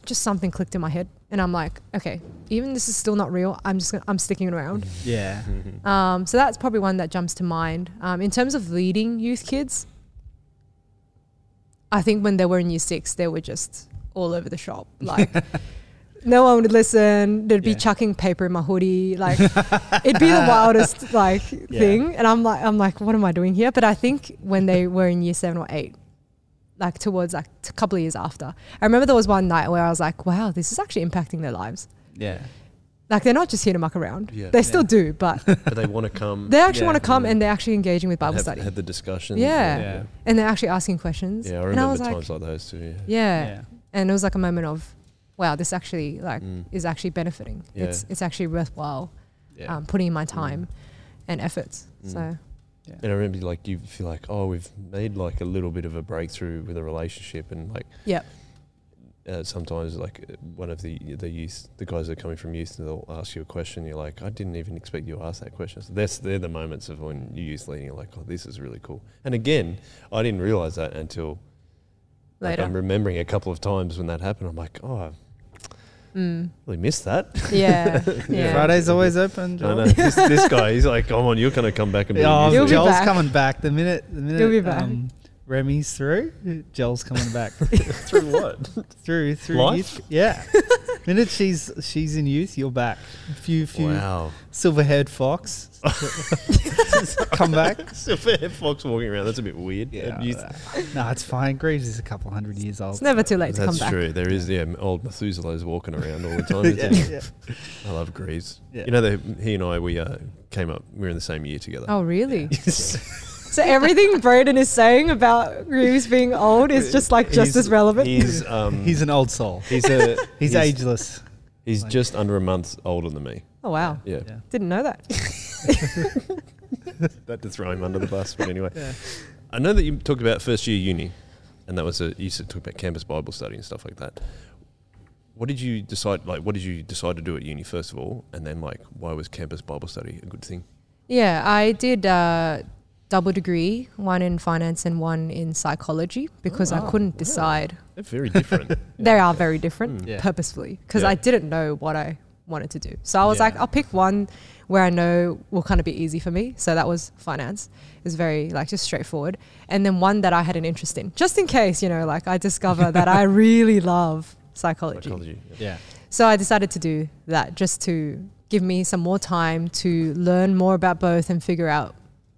Speaker 2: just something clicked in my head, and I'm like, okay, even this is still not real. I'm just gonna, I'm sticking around.
Speaker 3: Yeah.
Speaker 2: Um, so that's probably one that jumps to mind. Um, in terms of leading youth kids, I think when they were in year six, they were just all over the shop. Like, no one would listen. They'd be
Speaker 3: Yeah.
Speaker 2: chucking paper in my hoodie. Like, it'd be the wildest like
Speaker 3: Yeah.
Speaker 2: thing. And I'm like, I'm like, what am I doing here? But I think when they were in year seven or eight, like towards like a couple of years after, I remember there was one night where I was like, wow, this is actually impacting their lives.
Speaker 3: Yeah.
Speaker 2: Like, they're not just here to muck around.
Speaker 1: Yeah.
Speaker 2: They still
Speaker 3: Yeah.
Speaker 2: do, but
Speaker 1: but they want to come.
Speaker 2: they actually
Speaker 3: Yeah.
Speaker 2: want to come and they're actually engaging with Bible
Speaker 1: have,
Speaker 2: study.
Speaker 1: Had the discussion.
Speaker 2: Yeah.
Speaker 3: Yeah.
Speaker 2: and they're actually asking questions.
Speaker 1: Yeah, I
Speaker 2: and
Speaker 1: remember
Speaker 2: I was like,
Speaker 1: times like those too. Yeah.
Speaker 2: yeah.
Speaker 3: Yeah.
Speaker 2: And it was like a moment of, wow, this actually like
Speaker 1: Mm.
Speaker 2: is actually benefiting.
Speaker 1: Yeah.
Speaker 2: It's it's actually worthwhile
Speaker 3: Yeah.
Speaker 2: um, putting in my time and efforts.
Speaker 1: Mm.
Speaker 2: So
Speaker 1: And I remember like you feel like, oh, we've made like a little bit of a breakthrough with a relationship, and like
Speaker 2: yeah.
Speaker 1: uh, sometimes like uh, one of the the youth, the guys that are coming from youth, they'll ask you a question. You're like, I didn't even expect you to ask that question. So that's they're the moments of when you youth leading. You're like, oh, this is really cool. And again, I didn't realize that until like. I'm remembering a couple of times when that happened. I'm like, oh, I
Speaker 2: mm.
Speaker 1: really missed that.
Speaker 2: Yeah. yeah.
Speaker 3: Friday's always open.
Speaker 1: I know this, this guy, he's like, come on, you're gonna come back and be. a
Speaker 3: Oh,
Speaker 1: youth
Speaker 2: be
Speaker 3: Joel's
Speaker 2: back.
Speaker 3: coming back. The minute, the minute
Speaker 2: You'll be back.
Speaker 3: Um, Remy's through. Joel's coming back
Speaker 1: Through what?
Speaker 3: through through
Speaker 1: Life?
Speaker 3: youth. Yeah. Minute she's she's in youth, you're back. A few few
Speaker 1: wow.
Speaker 3: silver haired fox. Come back.
Speaker 1: Silver haired fox walking around. That's a bit weird.
Speaker 3: Yeah.
Speaker 1: You-
Speaker 3: no, it's fine. Greece is a couple hundred years old.
Speaker 2: It's never too late to
Speaker 1: That's
Speaker 2: come back.
Speaker 1: That's true. There is, yeah, old Methuselah's walking around all the time.
Speaker 3: yeah,
Speaker 1: isn't he?
Speaker 3: yeah.
Speaker 1: I love Grease.
Speaker 3: Yeah.
Speaker 1: You know, they, he and I, we uh, came up, we were in the same year together.
Speaker 2: Oh, really? So everything Braden is saying about Reeves being old is just like just
Speaker 1: He's-
Speaker 2: as relevant.
Speaker 1: He's, um,
Speaker 3: He's an old soul.
Speaker 1: he's, a,
Speaker 3: He's, ageless.
Speaker 1: He's
Speaker 3: Like-
Speaker 1: just under a month older than me.
Speaker 2: oh wow,
Speaker 1: Yeah.
Speaker 3: Yeah.
Speaker 2: didn't know that.
Speaker 1: That to throw him under the bus. But anyway,
Speaker 3: Yeah.
Speaker 1: I know that you talked about first year uni, and that was a, you used to talk about campus Bible study and stuff like that. What did you decide, like, what did you decide to do at uni, first of all? And then, like, why was campus Bible study a good thing?
Speaker 2: Yeah, I did uh, double degree, one in finance and one in psychology, because I
Speaker 1: wow.
Speaker 2: couldn't
Speaker 1: Wow.
Speaker 2: decide.
Speaker 1: They're very different.
Speaker 2: They are very different,
Speaker 1: Mm.
Speaker 3: Yeah.
Speaker 2: purposefully, because
Speaker 1: Yeah.
Speaker 2: I didn't know what I wanted to do. So I was
Speaker 3: Yeah.
Speaker 2: like, I'll pick one where I know will kind of be easy for me. So that was finance. It's very like just straightforward, and then one that I had an interest in, just in case you know, like I discover that I really love psychology.
Speaker 1: Psychology. yeah.
Speaker 3: Yeah.
Speaker 2: So I decided to do that just to give me some more time to learn more about both and figure out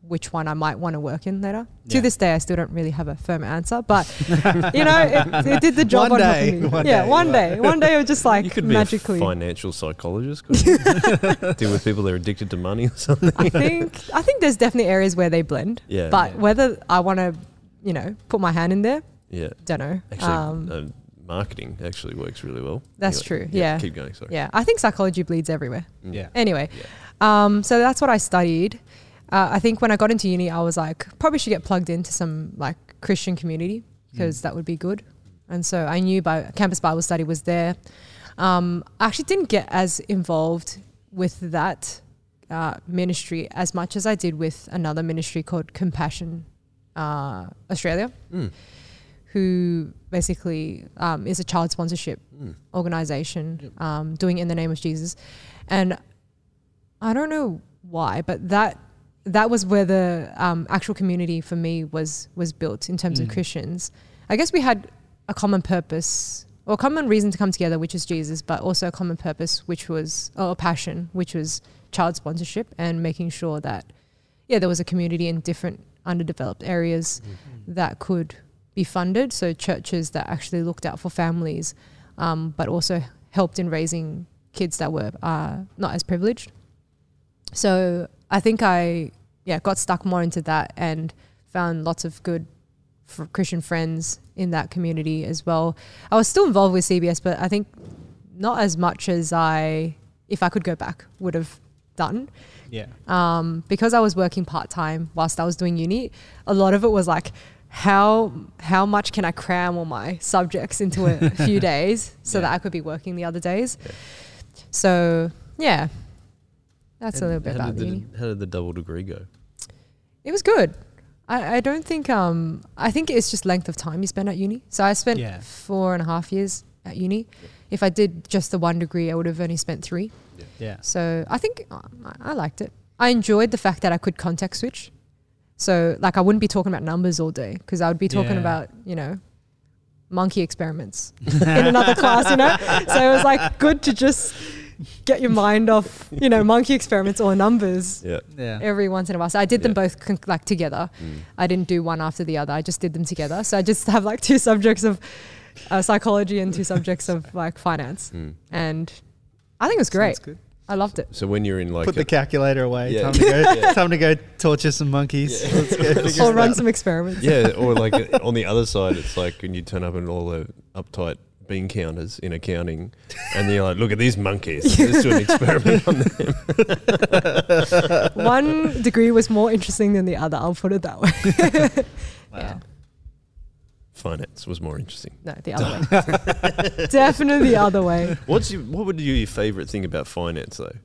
Speaker 2: which one I might want to work in later. To this day, I still don't really have a firm answer, but you know, it, it did the job
Speaker 3: One
Speaker 2: on
Speaker 3: day,
Speaker 2: helping
Speaker 3: one
Speaker 2: yeah,
Speaker 3: day,
Speaker 2: one
Speaker 3: one-
Speaker 2: day, one day, it was just like
Speaker 1: you could be
Speaker 2: magically.
Speaker 1: a financial psychologist. couldn't you? Deal with people that are addicted to money or something.
Speaker 2: I think I think there's definitely areas where they blend,
Speaker 1: Yeah.
Speaker 2: but
Speaker 3: Yeah.
Speaker 2: whether I want to, you know, put my hand in there,
Speaker 1: yeah.
Speaker 2: don't know.
Speaker 1: Actually,
Speaker 2: um,
Speaker 1: uh, marketing actually works really well.
Speaker 2: That's
Speaker 1: Anyway,
Speaker 2: true, yeah.
Speaker 1: Keep going. Sorry.
Speaker 2: yeah, I think psychology bleeds everywhere.
Speaker 3: Yeah.
Speaker 2: Anyway, um, so that's what I studied. Uh, I think when I got into uni, I was like, probably should get plugged into some like Christian community because
Speaker 3: Mm.
Speaker 2: that would be good. And so I knew by campus Bible study was there. Um, I actually didn't get as involved with that uh, ministry as much as I did with another ministry called Compassion uh, Australia,
Speaker 1: Mm.
Speaker 2: who basically um, is a child sponsorship
Speaker 1: Mm.
Speaker 2: organization
Speaker 1: Yep.
Speaker 2: um, doing it in the name of Jesus. And I don't know why, but that that was where the um, actual community for me was was built in terms of
Speaker 3: Mm.
Speaker 2: Christians. I guess we had a common purpose or a common reason to come together, which is Jesus, but also a common purpose, which was or a passion, which was child sponsorship and making sure that yeah, there was a community in different underdeveloped areas that could be funded. So churches that actually looked out for families, um, but also helped in raising kids that were uh, not as privileged. So I think I yeah got stuck more into that and found lots of good Christian friends in that community as well. I was still involved with CBS, but I think not as much as I, if I could go back, would have done
Speaker 3: Yeah.
Speaker 2: um, because I was working part time whilst I was doing uni, a lot of it was like, how how much can I cram all my subjects into a few days so
Speaker 3: Yeah.
Speaker 2: that I could be working the other days? So yeah, that's a little bit
Speaker 1: how
Speaker 2: about
Speaker 1: did
Speaker 2: the
Speaker 1: the,
Speaker 2: uni.
Speaker 1: How did the double degree go?
Speaker 2: It was good. I, I don't think um I think it's just length of time you spend at uni. So I spent
Speaker 3: Yeah.
Speaker 2: four and a half years at uni. If I did just the one degree, I would have only spent three.
Speaker 3: Yeah.
Speaker 2: So I think uh, I- I liked it. I enjoyed the fact that I could context switch. So like I wouldn't be talking about numbers all day because I would be talking
Speaker 3: Yeah.
Speaker 2: about you know monkey experiments in another class. You know, so it was like good to just get your mind off you know monkey experiments or numbers
Speaker 1: Yeah.
Speaker 3: Yeah.
Speaker 2: every once in a while. So I did them
Speaker 1: Yeah.
Speaker 2: both con- like together.
Speaker 1: Mm.
Speaker 2: I didn't do one after the other. I just did them together. So I just have like two subjects of uh, psychology and two subjects of like finance,
Speaker 1: Mm.
Speaker 2: and I think it was great.
Speaker 3: Sounds good.
Speaker 2: I loved it.
Speaker 1: So when you're in like
Speaker 3: Put the calculator away.
Speaker 1: Yeah.
Speaker 3: Time, to go,
Speaker 1: Yeah.
Speaker 3: time to go torture some monkeys.
Speaker 1: Yeah.
Speaker 3: Let's go figure
Speaker 2: Or run
Speaker 3: out.
Speaker 2: some experiments.
Speaker 1: yeah, or like on the other side, it's like when you turn up and all the uptight bean counters in accounting, and you're like, look at these monkeys. Let's do an experiment on them.
Speaker 2: One degree was more interesting than the other. I'll put it that way.
Speaker 3: Wow.
Speaker 2: Yeah.
Speaker 1: Finance was more interesting.
Speaker 2: No, the other way. Definitely the other way.
Speaker 1: What's your, what would be your favorite thing about finance though,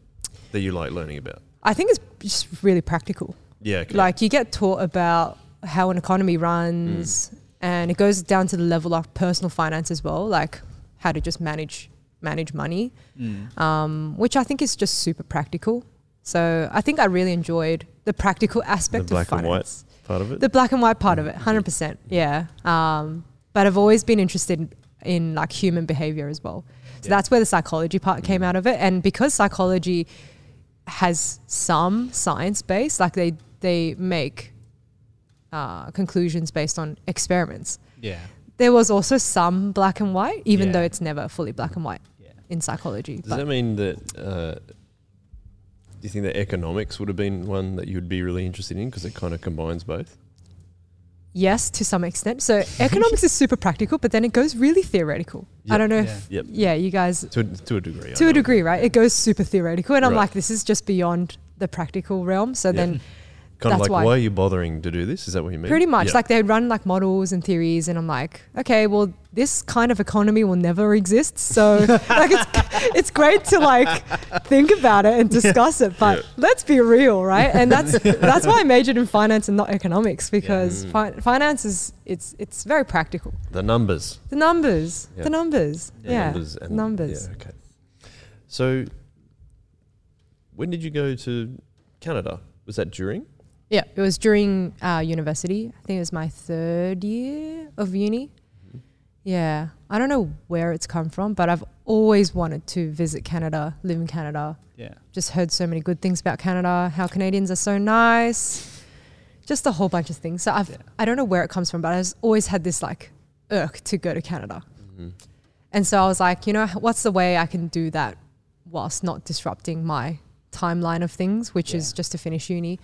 Speaker 1: that you like learning about?
Speaker 2: I think it's just really practical.
Speaker 1: Yeah, okay.
Speaker 2: Like you get taught about how an economy runs, mm. And it goes down to the level of personal finance as well, like how to just manage manage money,
Speaker 3: Mm.
Speaker 2: um, which I think is just super practical. So I think I really enjoyed the practical aspect
Speaker 1: black
Speaker 2: of
Speaker 1: and white.
Speaker 2: finance.
Speaker 1: part of it.
Speaker 2: the black and white part of it,
Speaker 1: Mhm.
Speaker 2: hundred percent. Yeah. Um, but I've always been interested in, in like human behavior as well. So
Speaker 3: Yeah.
Speaker 2: that's where the psychology part came
Speaker 1: Mhm.
Speaker 2: out of it. And because psychology has some science base, like they they make uh, conclusions based on experiments.
Speaker 3: Yeah.
Speaker 2: There was also some black and white, even
Speaker 3: Yeah.
Speaker 2: though it's never fully black and white
Speaker 3: Yeah.
Speaker 2: in psychology.
Speaker 1: Does
Speaker 2: But
Speaker 1: that mean that? Uh, do you think that economics would have been one that you would be really interested in because it kind of combines both?
Speaker 2: yes, to some extent. So economics is super practical, but then it goes really theoretical. I don't know
Speaker 3: Yeah.
Speaker 2: if
Speaker 1: Yep.
Speaker 2: yeah, you guys
Speaker 1: To, to a degree.
Speaker 2: To a
Speaker 1: know.
Speaker 2: degree, right? It goes super theoretical, and I'm like, this is just beyond the practical realm. So
Speaker 1: Yeah.
Speaker 2: then,
Speaker 1: Kind of like,
Speaker 2: why.
Speaker 1: why. are you bothering to do this? Is that what you mean?
Speaker 2: pretty much,
Speaker 1: Yeah.
Speaker 2: like they run like models and theories, and I'm like, okay, well, this kind of economy will never exist. So like, it's it's great to like think about it and discuss it, but
Speaker 1: Yeah.
Speaker 2: let's be real, right? And that's that's why I majored in finance and not economics because
Speaker 1: Mm.
Speaker 2: fi- finance is it's it's very practical.
Speaker 1: the numbers.
Speaker 2: The numbers,
Speaker 1: Yeah.
Speaker 2: the numbers, yeah,
Speaker 1: Numbers. And,
Speaker 2: numbers.
Speaker 1: Yeah, okay. So, when did you go to Canada? Was that during?
Speaker 2: Yeah, it was during uh, university. I think it was my third year of uni.
Speaker 1: Mm-hmm.
Speaker 2: Yeah, I don't know where it's come from, but I've always wanted to visit Canada, live in Canada.
Speaker 3: Yeah.
Speaker 2: Just heard so many good things about Canada, how Canadians are so nice, just a whole bunch of things. So I've
Speaker 3: Yeah.
Speaker 2: I don't know where it comes from, but I've always had this like irk to go to Canada.
Speaker 1: Mm-hmm.
Speaker 2: And so I was like, you know, what's the way I can do that whilst not disrupting my timeline of things, which is just to finish uni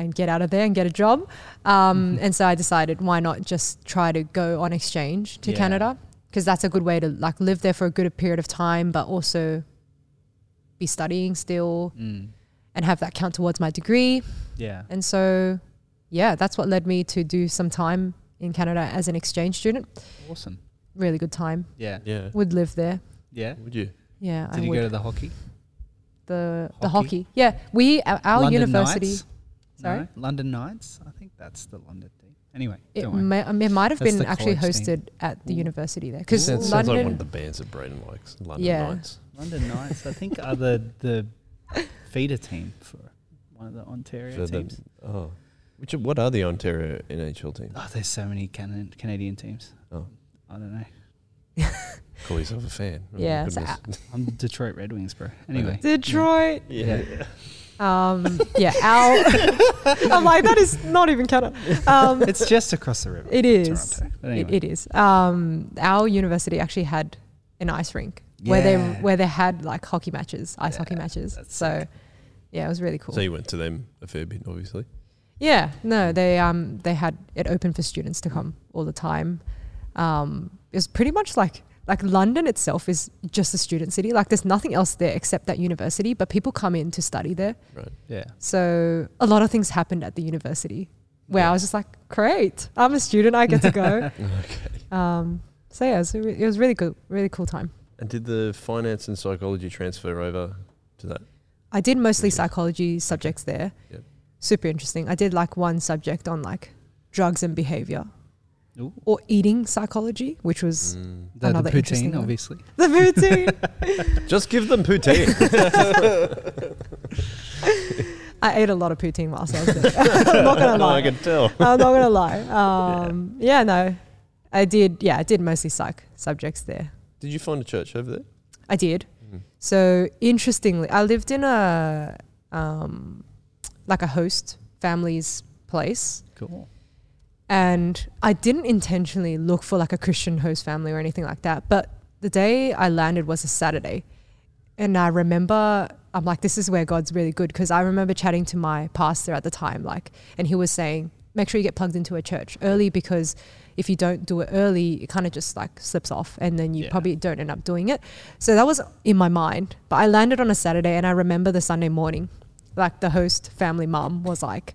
Speaker 2: and get out of there and get a job. Um,
Speaker 3: Mhm.
Speaker 2: And so I decided, why not just try to go on exchange to
Speaker 3: Yeah.
Speaker 2: Canada? Because that's a good way to like live there for a good period of time, but also be studying still
Speaker 3: Mm.
Speaker 2: and have that count towards my degree.
Speaker 3: Yeah.
Speaker 2: And so, yeah, that's what led me to do some time in Canada as an exchange student.
Speaker 3: Awesome.
Speaker 2: Really good time.
Speaker 3: Yeah.
Speaker 1: Yeah.
Speaker 2: Would live there.
Speaker 3: Yeah.
Speaker 1: Would you?
Speaker 2: Yeah,
Speaker 3: Did
Speaker 2: I
Speaker 3: you
Speaker 2: would.
Speaker 3: go to the hockey?
Speaker 2: the the
Speaker 3: hockey?
Speaker 2: hockey? Yeah, we our, our university.
Speaker 3: Knights?
Speaker 2: Sorry?
Speaker 3: No? London Knights? I think that's the London team. Anyway,
Speaker 2: It,
Speaker 3: don't worry.
Speaker 2: may, it might have
Speaker 3: That's
Speaker 2: been actually
Speaker 3: college team.
Speaker 2: hosted at the
Speaker 3: Ooh.
Speaker 2: university there because
Speaker 1: Sounds,
Speaker 2: London.
Speaker 1: sounds like one of the bands that Braden likes. London
Speaker 2: Yeah.
Speaker 1: Knights.
Speaker 3: London Knights, I think, are the, the feeder team for one of the Ontario
Speaker 1: For the-
Speaker 3: teams.
Speaker 1: oh, which are- what are the Ontario NHL teams?
Speaker 3: Oh, there's so many Can- Canadian teams.
Speaker 1: Oh.
Speaker 3: I don't know.
Speaker 1: Call yourself a fan. Oh
Speaker 2: Yeah, so
Speaker 1: goodness.
Speaker 3: I'm Detroit Red Wings, bro. Anyway.
Speaker 2: Detroit.
Speaker 1: yeah.
Speaker 2: Um, yeah, our. I'm like that is not even Canada. Um,
Speaker 3: It's just across the river.
Speaker 2: It
Speaker 3: from
Speaker 2: is.
Speaker 3: Toronto. But
Speaker 2: It,
Speaker 3: anyway.
Speaker 2: it is. Um, our university actually had an ice rink where they where they had like hockey matches, ice hockey matches. So,
Speaker 3: sick.
Speaker 2: yeah, it was really cool.
Speaker 1: So you went to them a fair bit, obviously.
Speaker 2: yeah, no, they um they had it open for students to come all the time. Um, it was pretty much like like London itself is just a student city. Like there's nothing else there except that university, but people come in to study there.
Speaker 1: Right.
Speaker 3: Yeah.
Speaker 2: So a lot of things happened at the university where
Speaker 1: Yeah.
Speaker 2: I was just like, great, I'm a student, I get to go.
Speaker 1: Okay.
Speaker 2: um, so yeah, it was, a re- it was really good, really cool time.
Speaker 1: And did the finance and psychology transfer over to that?
Speaker 2: I did mostly psychology subjects there.
Speaker 1: Yep.
Speaker 2: Super interesting. I did like one subject on like drugs and behavior
Speaker 3: Ooh.
Speaker 2: or eating psychology, which was
Speaker 1: Mm.
Speaker 3: The, the
Speaker 2: Another interesting
Speaker 3: poutine, obviously.
Speaker 2: the poutine.
Speaker 1: Just give them poutine.
Speaker 2: I ate a lot of poutine whilst I was there. I'm not gonna
Speaker 1: no, I
Speaker 2: lie.
Speaker 1: can tell.
Speaker 2: I'm not gonna lie. Um, yeah. no, I did. Yeah, I did mostly psych subjects there.
Speaker 1: Did you find a church over there?
Speaker 2: I did.
Speaker 1: Mm.
Speaker 2: So interestingly, I lived in a um, like a host family's place,
Speaker 3: Cool.
Speaker 2: And I didn't intentionally look for like a Christian host family or anything like that. But the day I landed was a Saturday, and I remember I'm like, this is where God's really good because I remember chatting to my pastor at the time, like, and he was saying, make sure you get plugged into a church early because if you don't do it early, it kind of just like slips off and then you
Speaker 3: Yeah.
Speaker 2: probably don't end up doing it. So that was in my mind. But I landed on a Saturday and I remember the Sunday morning, like the host family mom was like,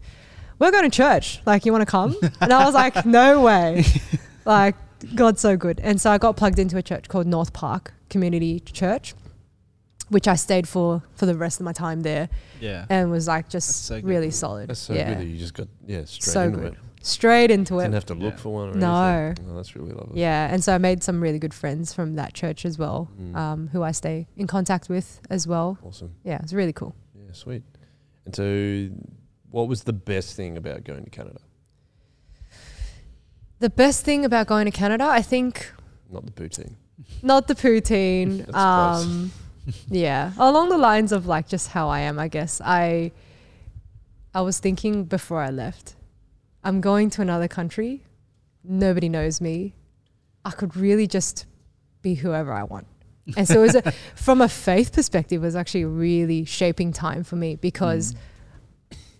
Speaker 2: we're going to church. Like, you want to come? And I was like, no way. like, God's so good. And so I got plugged into a church called North Park Community Church, which I stayed for for the rest of my time there
Speaker 3: Yeah.
Speaker 2: and was like just
Speaker 3: so good.
Speaker 2: really solid.
Speaker 1: That's so
Speaker 2: yeah.
Speaker 1: good that you just got yeah straight
Speaker 2: So
Speaker 1: into
Speaker 2: good.
Speaker 1: it.
Speaker 2: Straight into it.
Speaker 1: Didn't have to look
Speaker 3: Yeah.
Speaker 1: for one or
Speaker 2: No.
Speaker 1: anything. Oh, that's really lovely.
Speaker 2: Yeah, and so I made some really good friends from that church as well,
Speaker 1: Mm.
Speaker 2: um, who I stay in contact with as well.
Speaker 1: Awesome.
Speaker 2: Yeah, it's really cool.
Speaker 1: Yeah, sweet. And so, what was the best thing about going to Canada?
Speaker 2: The best thing about going to Canada, I think,
Speaker 1: Not the poutine.
Speaker 2: not the poutine.
Speaker 1: That's
Speaker 2: um, yeah, along the lines of like just how I am. I guess I, I was thinking before I left, I'm going to another country. Nobody knows me. I could really just be whoever I want. And so, it was a, from a faith perspective, it was actually a really shaping time for me because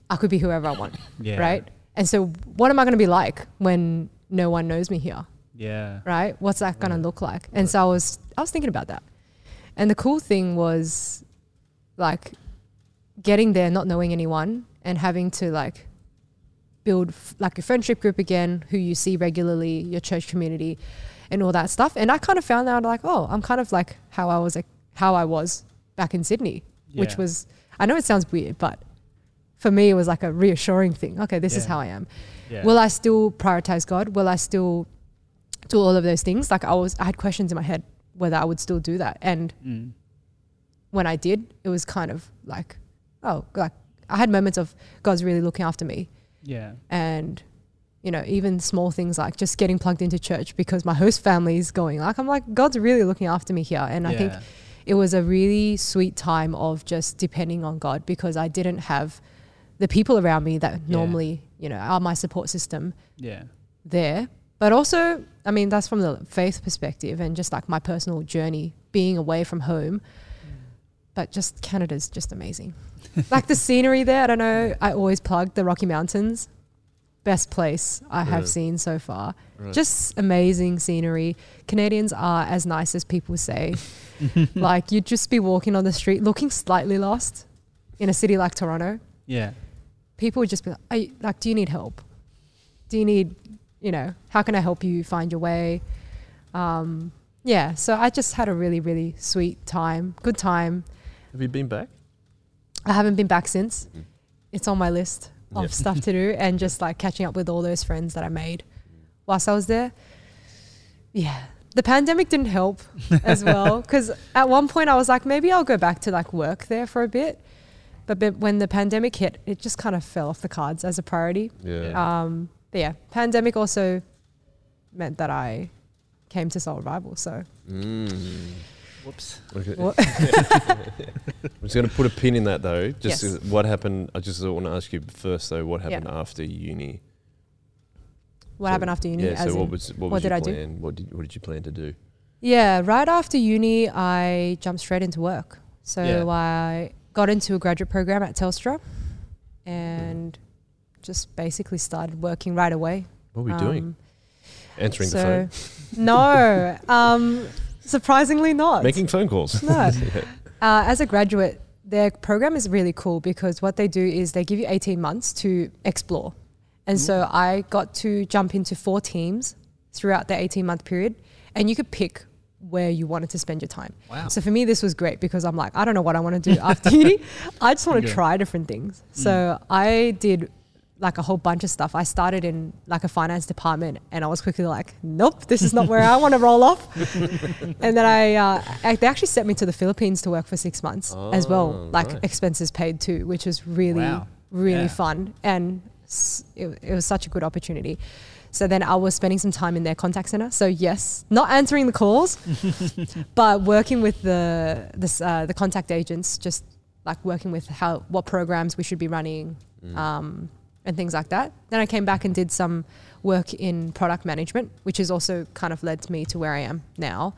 Speaker 2: I could be whoever I want,
Speaker 3: Yeah.
Speaker 2: right? And so, what am I going to be like when no one knows me here?
Speaker 3: Yeah.
Speaker 2: right? What's that going to look like? And so I was I was thinking about that. And the cool thing was like getting there not knowing anyone and having to like build f- like a friendship group again who you see regularly, your church community and all that stuff. And I kind of found out like, oh, I'm kind of like how I was like how I was back in Sydney, which was I know it sounds weird, but for me it was like a reassuring thing. Okay, this is how I am.
Speaker 3: Yeah.
Speaker 2: Will I still prioritize God? Will I still do all of those things? Like I was, I had questions in my head whether I would still do that. And
Speaker 3: Mm.
Speaker 2: when I did, it was kind of like, oh, like I had moments of God's really looking after me.
Speaker 3: Yeah.
Speaker 2: And, you know, even small things like just getting plugged into church because my host family is going. Like I'm like, God's really looking after me here. And I think it was a really sweet time of just depending on God because I didn't have the people around me that normally, you know, are my support system
Speaker 3: Yeah.
Speaker 2: there. But also, I mean, that's from the faith perspective and just like my personal journey being away from home. Mm. But just Canada's just amazing. like the scenery there, I don't know. I always plug the Rocky Mountains. Best place I have
Speaker 1: Right.
Speaker 2: seen so far.
Speaker 1: Right.
Speaker 2: Just amazing scenery. Canadians are as nice as people say. like you'd just be walking on the street looking slightly lost in a city like Toronto
Speaker 3: Yeah.
Speaker 2: People would just be like, you, like, do you need help? Do you need, you know, how can I help you find your way? Um, yeah, so I just had a really, really sweet time, good time.
Speaker 1: Have you been back?
Speaker 2: I haven't been back since.
Speaker 1: Mm.
Speaker 2: It's on my list of
Speaker 1: Yeah.
Speaker 2: stuff to do and just like catching up with all those friends that I made whilst I was there. Yeah. The pandemic didn't help as well because at one point I was like, maybe I'll go back to like work there for a bit. But, but when the pandemic hit, it just kind of fell off the cards as a priority.
Speaker 1: Yeah.
Speaker 2: Um, but yeah, pandemic also meant that I came to Soul Revival. So
Speaker 1: Mm.
Speaker 3: Whoops.
Speaker 1: Okay. I'm just going to put a pin in that though. Just
Speaker 2: Yes.
Speaker 1: what happened. I just want to ask you first though. What happened after uni?
Speaker 2: what
Speaker 1: So-
Speaker 2: happened after uni?
Speaker 1: Yeah.
Speaker 2: as
Speaker 1: So what was what,
Speaker 2: what
Speaker 1: was
Speaker 2: did
Speaker 1: your
Speaker 2: I do?
Speaker 1: plan? What did what did you plan to do?
Speaker 2: Yeah, right after uni, I jumped straight into work. So
Speaker 1: Yeah.
Speaker 2: I got into a graduate program at Telstra and just basically started working right away.
Speaker 1: What were you doing?
Speaker 2: Um,
Speaker 1: Answering the
Speaker 2: so-
Speaker 1: phone,
Speaker 2: no, um, surprisingly not.
Speaker 1: making phone calls.
Speaker 2: No. uh, as a graduate, their program is really cool because what they do is they give you 18 months to explore. And so I got to jump into four teams throughout the 18 month period, and you could pick where you wanted to spend your time.
Speaker 3: Wow.
Speaker 2: So for me, this was great because I'm like, I don't know what I want to do after uni. I just want to try different things. So I did like a whole bunch of stuff. I started in like a finance department and I was quickly like, nope, this is not where I want to roll off. and then I, uh, I, they actually sent me to the Philippines to work for six months as well,
Speaker 1: Oh,
Speaker 2: like
Speaker 1: nice.
Speaker 2: expenses paid too, which was really,
Speaker 3: Wow.
Speaker 2: really
Speaker 3: Yeah.
Speaker 2: fun. And it, it was such a good opportunity. So then I was spending some time in their contact center. So yes, not answering the calls, but working with the this, uh, the contact agents, just like working with how what programs we should be running,
Speaker 1: Mm.
Speaker 2: um, and things like that. Then I came back and did some work in product management, which has also kind of led me to where I am now.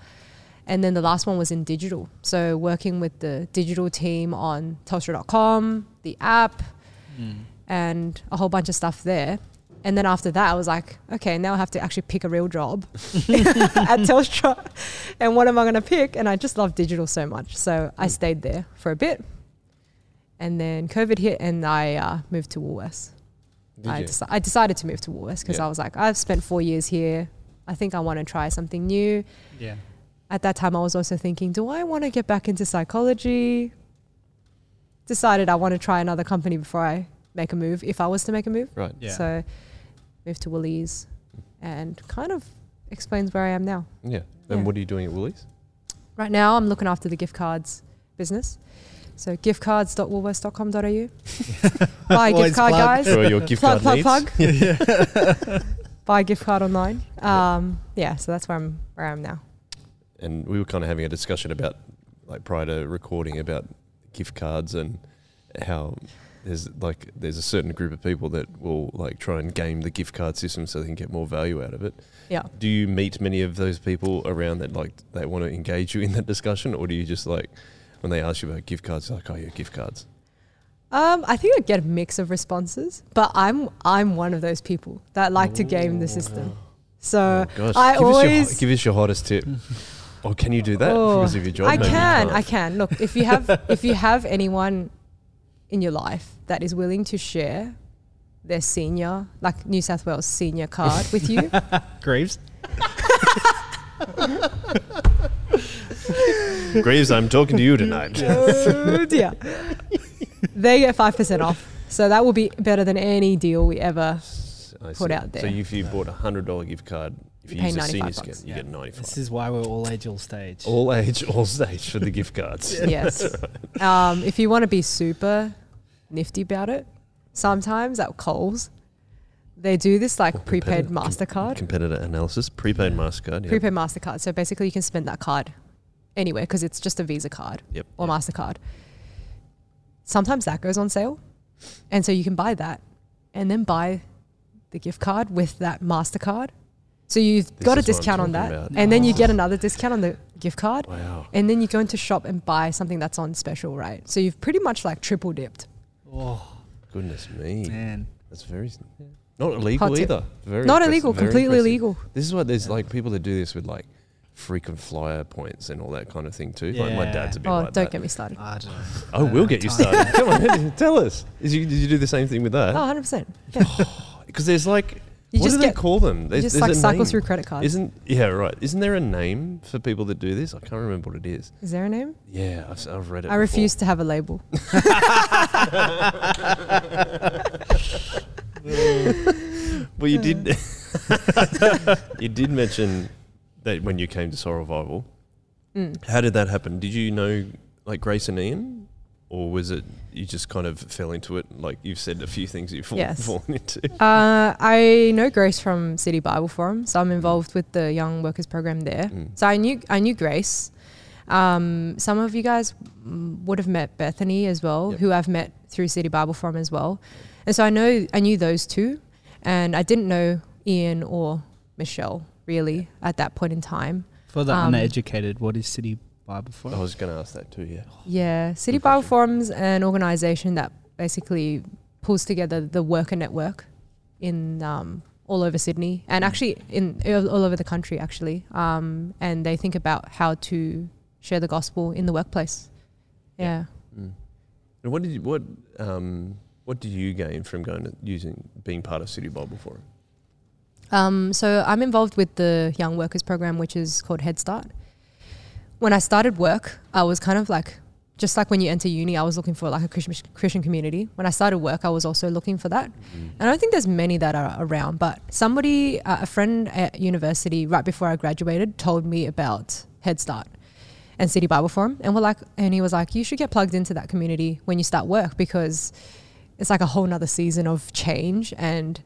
Speaker 2: And then the last one was in digital. So working with the digital team on Telstra.com, the app, and a whole bunch of stuff there. And then after that, I was like, okay, now I have to actually pick a real job at Telstra. And what am I going to pick? And I just love digital so much. So I stayed there for a bit. And then COVID hit and I uh, moved to Woolworths. I, deci- I decided to move to Woolworths because
Speaker 1: Yeah.
Speaker 2: I was like, I've spent four years here. I think I want to try something new.
Speaker 3: Yeah.
Speaker 2: At that time, I was also thinking, do I want to get back into psychology? Decided I want to try another company before I make a move, if I was to make a move.
Speaker 1: Right.
Speaker 3: Yeah.
Speaker 2: So moved to Woolies and kind of explains where I am now.
Speaker 1: Yeah. And
Speaker 2: Yeah.
Speaker 1: what are you doing at Woolies?
Speaker 2: Right now, I'm looking after the gift cards business. So giftcards.woolworths.com.au. Buy
Speaker 3: Always
Speaker 2: gift card,
Speaker 3: plug.
Speaker 2: guys.
Speaker 1: For your gift
Speaker 2: plug,
Speaker 1: card
Speaker 2: plug,
Speaker 1: needs.
Speaker 2: plug. buy a gift card online. Um, yeah, so that's where I'm where I am now.
Speaker 1: and we were kind of having a discussion about like prior to recording about gift cards and how there's like there's a certain group of people that will like try and game the gift card system so they can get more value out of it.
Speaker 2: Yeah.
Speaker 1: Do you meet many of those people around that like they want to engage you in that discussion, or do you just like when they ask you about gift cards, like oh yeah, gift cards?
Speaker 2: Um, I think I get a mix of responses, but I'm I'm one of those people that like to game the system. So
Speaker 1: oh gosh,
Speaker 2: I
Speaker 1: give us, your,
Speaker 2: always
Speaker 1: give us your hottest tip. or can you do that
Speaker 2: Oh,
Speaker 1: because of your job?
Speaker 2: I can. I can. Look, if you have if you have anyone in your life that is willing to share their senior, like New South Wales senior card with you,
Speaker 3: Graves.
Speaker 1: Graves, I'm talking to you tonight.
Speaker 2: oh dear, they get five percent off. So that will be better than any deal we ever.
Speaker 1: I
Speaker 2: put
Speaker 1: see.
Speaker 2: out there.
Speaker 1: So if you bought a hundred dollar gift card, if you,
Speaker 2: You pay
Speaker 1: use a senior
Speaker 2: 95
Speaker 1: scan, you
Speaker 3: Yeah.
Speaker 1: get ninety five.
Speaker 3: This is why we're all age, all stage.
Speaker 1: All age, all stage for the gift cards.
Speaker 2: Yes. Um, if you want to be super nifty about it, sometimes at Coles, they do this like prepaid
Speaker 1: competitor-
Speaker 2: Mastercard.
Speaker 1: Competitor analysis, prepaid Mastercard. Yep.
Speaker 2: prepaid Mastercard. So basically, you can spend that card anywhere because it's just a Visa card
Speaker 1: Yep.
Speaker 2: or
Speaker 1: yep.
Speaker 2: Mastercard. Sometimes that goes on sale, and so you can buy that, and then buy the gift card with that Mastercard. So you've
Speaker 1: This
Speaker 2: got a
Speaker 1: is what I'm
Speaker 2: discount on that,
Speaker 1: about.
Speaker 2: and then you oh. get another discount on the gift card,
Speaker 1: Wow.
Speaker 2: and then you go into shop and buy something that's on special, right? So you've pretty much like triple dipped.
Speaker 3: Oh
Speaker 1: Goodness me.
Speaker 3: man,
Speaker 1: That's very not illegal either. Very
Speaker 2: Not illegal,
Speaker 1: very
Speaker 2: completely
Speaker 1: impressive.
Speaker 2: legal.
Speaker 1: This is why there's like people that do this with like frequent flyer points and all that kind of thing too. Like my dad's a bit
Speaker 2: Oh,
Speaker 1: like
Speaker 2: don't
Speaker 1: that.
Speaker 2: get me started.
Speaker 3: I don't oh, know.
Speaker 1: I will get you started. Come on, tell us. Is you, did you do the same thing with that?
Speaker 2: Oh, 100%. Yeah.
Speaker 1: Because there's like,
Speaker 2: You
Speaker 1: what
Speaker 2: just
Speaker 1: do they
Speaker 2: get,
Speaker 1: call them?
Speaker 2: you just like cycle
Speaker 1: name.
Speaker 2: through credit cards.
Speaker 1: Isn't yeah right? Isn't there a name for people that do this? I can't remember what it is.
Speaker 2: Is there a name?
Speaker 1: Yeah, I've, I've read it.
Speaker 2: I refuse to have a label.
Speaker 1: Well, you did. you did mention that when you came to Soul Revival.
Speaker 2: Mm.
Speaker 1: How did that happen? Did you know like Grace and Ian, or was it you just kind of fell into it? Like you've said a few things you've
Speaker 2: Yes.
Speaker 1: fallen into.
Speaker 2: Uh, I know Grace from City Bible Forum, so I'm involved with the Young Workers Program there.
Speaker 1: Mm.
Speaker 2: So I knew I knew Grace. Um, some of you guys would have met Bethany as well,
Speaker 1: Yep.
Speaker 2: who I've met through City Bible Forum as well. And so I know I knew those two, and I didn't know Ian or Michelle really at that point in time.
Speaker 3: For the
Speaker 2: Um,
Speaker 3: uneducated, what is City Bible for?
Speaker 1: I was going to ask that too. Yeah.
Speaker 2: Yeah, City
Speaker 1: Good
Speaker 2: Bible
Speaker 1: question.
Speaker 2: Forum's an organization that basically pulls together the worker network in um, all over Sydney and
Speaker 1: Mm.
Speaker 2: actually in all all over the country actually. Um, and they think about how to share the gospel in the workplace. Yeah.
Speaker 1: Mm. And what did you, what um what did you gain from going to using being part of City Bible Forum?
Speaker 2: Um, so I'm involved with the Young Workers Program, which is called Head Start. When I started work, I was kind of like, just like when you enter uni, I was looking for like a Christian, Christian community. When I started work, I was also looking for that. And I don't think there's many that are around, but somebody, uh, a friend at university, right before I graduated, told me about Head Start and City Bible Forum, and we're like, and he was like, you should get plugged into that community when you start work because it's like a whole nother season of change and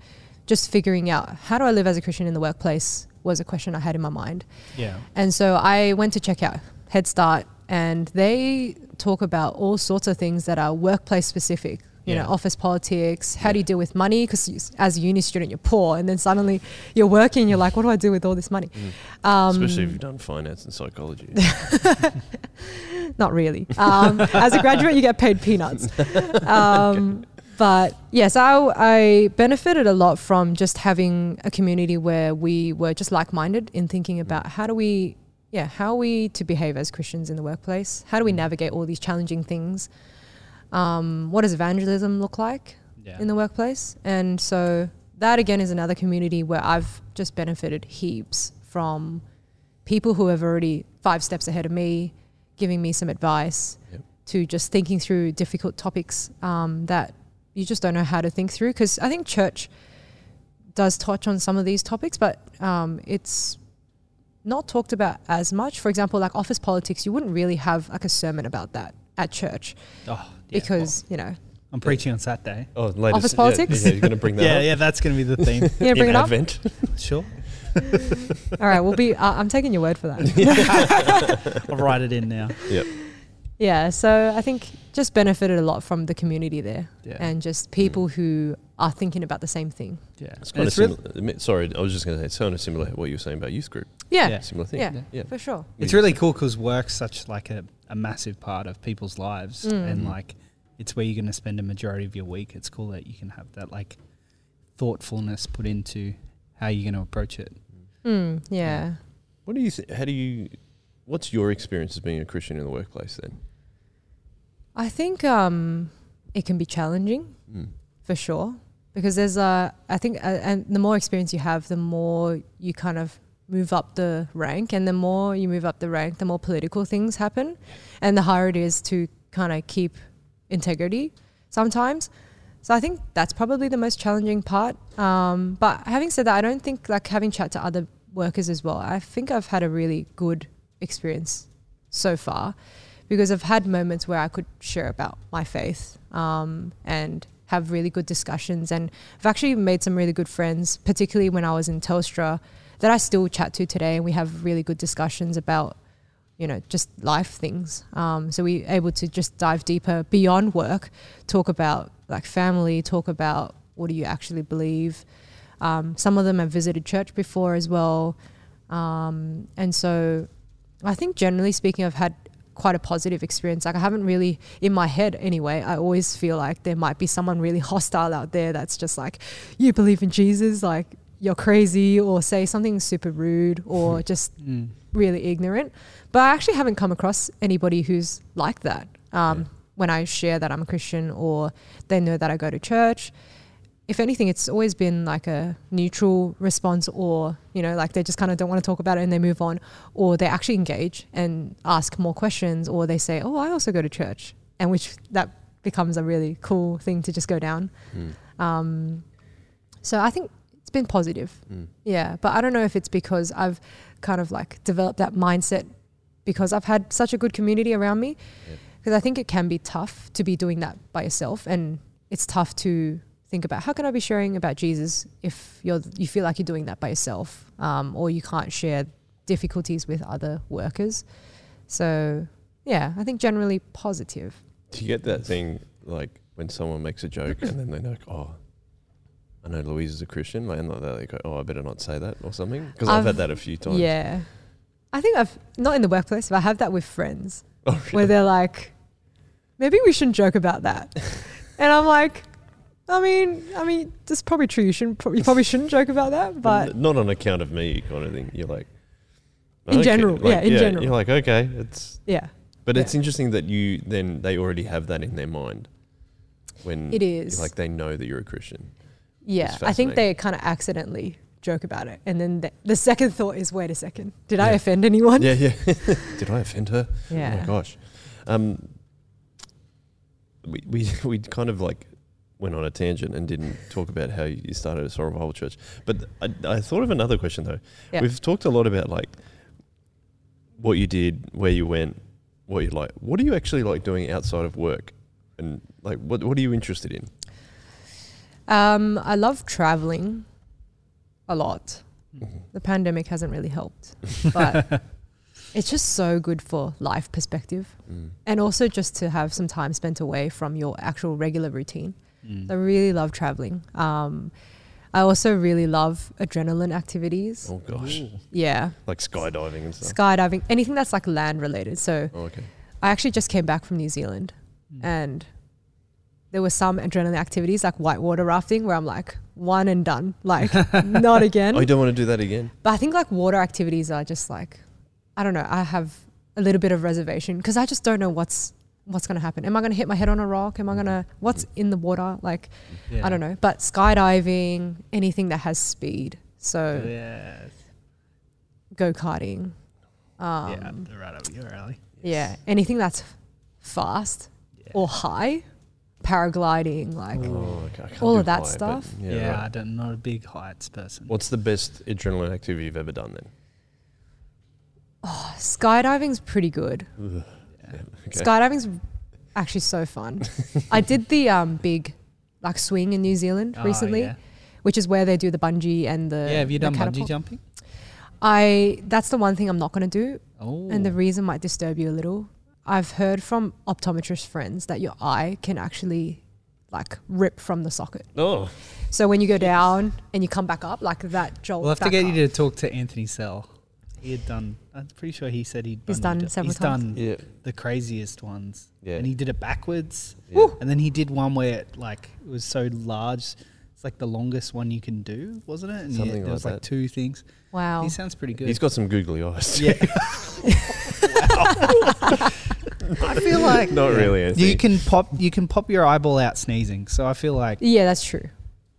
Speaker 2: just figuring out how do I live as a Christian in the workplace was a question I had in my mind.
Speaker 3: Yeah.
Speaker 2: And so I went to check out Head Start, and they talk about all sorts of things that are workplace specific. You
Speaker 3: Yeah.
Speaker 2: know, office politics. How do you deal with money? Because as a uni student, you're poor, and then suddenly you're working. You're like, what do I do with all this money? Um,
Speaker 1: Especially if you've done finance and psychology.
Speaker 2: not really. Um, as a graduate, you get paid peanuts. Um, but yes, I, I benefited a lot from just having a community where we were just like minded in thinking about how do we, yeah, how are we to behave as Christians in the workplace? How do we navigate all these challenging things? Um, what does evangelism look like?
Speaker 3: Yeah.
Speaker 2: in the workplace. And so that again is another community where I've just benefited heaps from people who have already five steps ahead of me, giving me some advice
Speaker 1: Yep.
Speaker 2: to just thinking through difficult topics um, that you just don't know how to think through. Because I think church does touch on some of these topics, but um, it's not talked about as much. For example, like office politics, you wouldn't really have like a sermon about that at church
Speaker 3: oh, yeah.
Speaker 2: because you know
Speaker 3: I'm preaching on Saturday.
Speaker 1: Oh, latest,
Speaker 2: Office
Speaker 1: yeah,
Speaker 2: politics?
Speaker 1: Yeah, you're going to bring that
Speaker 3: Yeah,
Speaker 1: up.
Speaker 3: yeah, that's going to be the theme.
Speaker 2: Yeah, bring
Speaker 1: in
Speaker 2: it up.
Speaker 1: Advent.
Speaker 3: sure.
Speaker 2: All right, we'll be. Uh, I'm taking your word for that.
Speaker 3: I'll write it in now.
Speaker 1: yep.
Speaker 2: Yeah, so I think just benefited a lot from the community there
Speaker 3: Yeah.
Speaker 2: and just people who are thinking about the same thing.
Speaker 3: yeah.
Speaker 1: It's
Speaker 3: And
Speaker 1: kind of
Speaker 3: it's real-
Speaker 1: similar. Sorry, I was just going to say, it's kind of similar to what you were saying about youth group.
Speaker 2: Yeah,
Speaker 3: Yeah.
Speaker 1: Similar thing.
Speaker 2: Yeah.
Speaker 1: yeah.
Speaker 2: for sure.
Speaker 3: It's really cool because work's such like a, a massive part of people's lives,
Speaker 2: Mm.
Speaker 3: and like it's where you're going to spend a majority of your week. It's cool that you can have that like thoughtfulness put into how you're going to approach it.
Speaker 2: Mm, yeah.
Speaker 1: What do you? Th- how do you? What's your experience as being a Christian in the workplace then?
Speaker 2: I think um, it can be challenging
Speaker 1: Mm.
Speaker 2: for sure because there's a. I think, uh, and the more experience you have, the more you kind of move up the rank, and the more you move up the rank, the more political things happen, and the harder it is to kind of keep integrity sometimes. So I think that's probably the most challenging part. Um, but having said that, I don't think like having chat to other workers as well. I think I've had a really good experience so far because I've had moments where I could share about my faith um, and have really good discussions. And I've actually made some really good friends, particularly when I was in Telstra, that I still chat to today. And we have really good discussions about, you know, just life things. Um, so we're able to just dive deeper beyond work, talk about like family, talk about what do you actually believe. Um, some of them have visited church before as well. Um, and so I think generally speaking, I've had quite a positive experience. Like I haven't really, in my head anyway, I always feel like there might be someone really hostile out there that's just like, you believe in Jesus, like you're crazy, or say something super rude, or just
Speaker 3: Mm.
Speaker 2: really ignorant. But I actually haven't come across anybody who's like that. Um,
Speaker 1: Yeah.
Speaker 2: When I share that I'm a Christian, or they know that I go to church. If anything, it's always been like a neutral response, or you know, like they just kind of don't want to talk about it and they move on, or they actually engage and ask more questions, or they say, "Oh, I also go to church," and which that becomes a really cool thing to just go down.
Speaker 1: Mm.
Speaker 2: Um, so I think it's been positive.
Speaker 1: Mm.
Speaker 2: Yeah, but I don't know if it's because I've kind of like developed that mindset because I've had such a good community around me.
Speaker 1: Yeah.
Speaker 2: Because I think it can be tough to be doing that by yourself, and it's tough to think about how can I be sharing about Jesus if you're you feel like you're doing that by yourself, um, or you can't share difficulties with other workers. So yeah, I think generally positive.
Speaker 1: Do you get that thing like when someone makes a joke and then they're like, "Oh, I know Louise is a Christian," like, and like they go, "Oh, I better not say that" or something? Because I've,
Speaker 2: I've-
Speaker 1: had that a few times.
Speaker 2: Yeah, I think I've not in the workplace, but I have that with friends.
Speaker 1: Oh,
Speaker 2: where they're like, maybe we shouldn't joke about that. and I'm like, I mean, I mean, that's probably true. You shouldn't, you probably shouldn't joke about that. But
Speaker 1: not on account of me, kind of thing. You're like,
Speaker 2: In general,
Speaker 1: like,
Speaker 2: yeah, in general.
Speaker 1: You're like, okay, it's.
Speaker 2: yeah,
Speaker 1: But
Speaker 2: Yeah.
Speaker 1: it's interesting that you then they already have that in their mind when
Speaker 2: it is.
Speaker 1: like they know that you're a Christian.
Speaker 2: yeah, I think they kind of accidentally joke about it, and then the, the second thought is, wait a second, did I offend anyone?
Speaker 1: Yeah, yeah. Did I offend her?
Speaker 2: Yeah.
Speaker 1: Oh my gosh. Um, we we we kind of like went on a tangent and didn't talk about how you started a Soul Revival Church. But I, I thought of another question though.
Speaker 2: Yeah.
Speaker 1: We've talked a lot about like what you did, where you went, what you like. What do you actually like doing outside of work? And like, what what are you interested in?
Speaker 2: Um, I love traveling a lot.
Speaker 1: Mhm.
Speaker 2: The pandemic hasn't really helped, but it's just so good for life perspective.
Speaker 1: Mm.
Speaker 2: and also just to have some time spent away from your actual regular routine.
Speaker 3: Mm.
Speaker 2: I really love traveling. Um, I also really love adrenaline activities.
Speaker 1: Oh gosh,
Speaker 2: Yeah,
Speaker 1: like skydiving and stuff.
Speaker 2: skydiving, anything that's like land related. So
Speaker 1: oh, okay.
Speaker 2: I actually just came back from New Zealand
Speaker 3: Mm.
Speaker 2: and there were some adrenaline activities like whitewater rafting where I'm like one and done, like not again.
Speaker 1: Oh, you don't want to do that again?
Speaker 2: But I think like water activities are just like, I don't know. I have a little bit of reservation because I just don't know what's what's going to happen. Am I going to hit my head on a rock? Am I going to what's in the water? Like
Speaker 3: Yeah.
Speaker 2: I don't know. But skydiving, anything that has speed. So
Speaker 3: Yes.
Speaker 2: go karting. Um,
Speaker 3: yeah, right up your alley.
Speaker 2: yeah, anything that's fast
Speaker 3: Yeah.
Speaker 2: or high, paragliding, like
Speaker 1: Oh, okay. I can't
Speaker 2: all of that
Speaker 1: high,
Speaker 2: stuff.
Speaker 1: Yeah.
Speaker 3: Yeah,
Speaker 1: right.
Speaker 3: I don't, not a big heights person.
Speaker 1: What's the best adrenaline activity you've ever done then?
Speaker 2: skydiving's pretty good.
Speaker 1: Ugh. Okay.
Speaker 2: Skydiving's actually so fun. I did the um, big like swing in New Zealand
Speaker 3: Oh,
Speaker 2: recently,
Speaker 3: yeah.
Speaker 2: which is where they do the bungee and the
Speaker 3: yeah, have you
Speaker 2: the
Speaker 3: done bungee
Speaker 2: catapult.
Speaker 3: jumping?
Speaker 2: I that's the one thing I'm not going to do,
Speaker 3: Oh,
Speaker 2: and the reason might disturb you a little. I've heard from optometrist friends that your eye can actually like rip from the socket.
Speaker 1: Oh,
Speaker 2: So when you go down and you come back up, like that jolt.
Speaker 3: we'll have to
Speaker 2: back
Speaker 3: get
Speaker 2: up.
Speaker 3: you to talk to Anthony Sell. He had done. I'm pretty sure he said he'd.
Speaker 2: He's done
Speaker 3: jump-
Speaker 2: several
Speaker 3: He's
Speaker 2: times.
Speaker 3: done
Speaker 1: yeah,
Speaker 3: the craziest ones,
Speaker 1: yeah.
Speaker 3: and he did it backwards.
Speaker 1: yeah.
Speaker 3: And then he did one where it, like it was so large, it's like the longest one you can do, wasn't it? And
Speaker 1: Something
Speaker 3: yeah, there
Speaker 1: like
Speaker 3: was like
Speaker 1: that.
Speaker 3: two things.
Speaker 2: Wow.
Speaker 3: He sounds pretty good.
Speaker 1: He's got some googly eyes.
Speaker 3: yeah. I feel like
Speaker 1: Not really, Anthony.
Speaker 3: you can pop you can pop your eyeball out sneezing. So I feel like
Speaker 2: Yeah, that's true.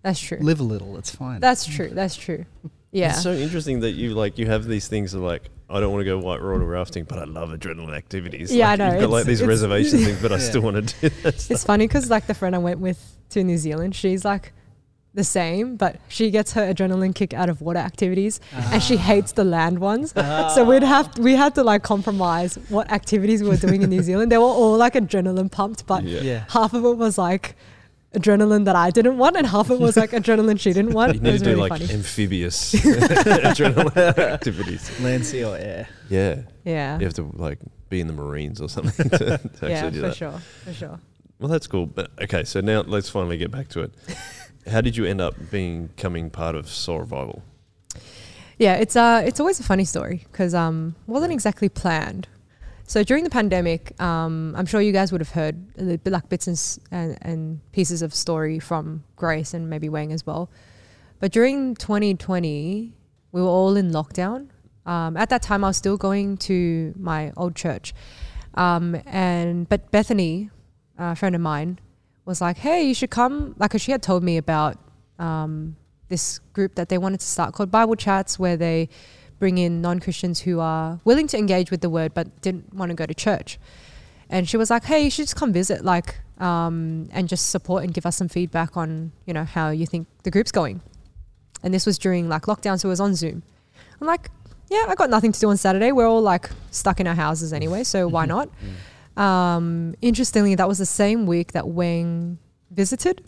Speaker 2: That's true.
Speaker 3: live a little. It's fine.
Speaker 2: That's true. That's true. Yeah.
Speaker 1: It's so interesting that you like you have these things of like I don't want to go white water rafting, but I love adrenaline activities.
Speaker 2: Yeah,
Speaker 1: like,
Speaker 2: I know,
Speaker 1: You've got like these reservation things, but I still want to do that. Stuff.
Speaker 2: It's funny because like the friend I went with to New Zealand, she's like the same, but she gets her adrenaline kick out of water activities, and she
Speaker 3: Ah.
Speaker 2: hates the land ones. So we'd have we had to like compromise what activities we were doing in New Zealand. They were all like adrenaline pumped, but
Speaker 1: yeah.
Speaker 3: yeah.
Speaker 2: half of it was like adrenaline that I didn't want, and half of it was like adrenaline she didn't want.
Speaker 1: You
Speaker 2: it
Speaker 1: need
Speaker 2: was
Speaker 1: to do
Speaker 2: really
Speaker 1: like
Speaker 2: funny.
Speaker 1: amphibious adrenaline activities.
Speaker 3: Land, sea, or air.
Speaker 1: Yeah,
Speaker 2: Yeah,
Speaker 1: you have to like be in the Marines or something to, to actually
Speaker 2: yeah,
Speaker 1: do that.
Speaker 2: for sure, for sure.
Speaker 1: Well, that's cool. But okay, so now let's finally get back to it. How did you end up being coming part of Soul Revival?
Speaker 2: Yeah, it's uh, it's always a funny story because um, wasn't exactly planned. So during the pandemic, um, I'm sure you guys would have heard little like bits and, and, pieces of story from Grace and maybe Wang as well. But during 2020, we were all in lockdown. Um, at that time, I was still going to my old church, um, and but Bethany, a friend of mine, was like, "Hey, you should come." Like, she had told me about um, this group that they wanted to start called Bible Chats, where they bring in non Christians who are willing to engage with the word but didn't want to go to church. And she was like, "Hey, you should just come visit, like, um, and just support and give us some feedback on, you know, how you think the group's going." And this was during like lockdown, so it was on Zoom. I'm like, "Yeah, I got nothing to do on Saturday. We're all like stuck in our houses anyway, so why not?" Um, interestingly, that was the same week that Wang visited,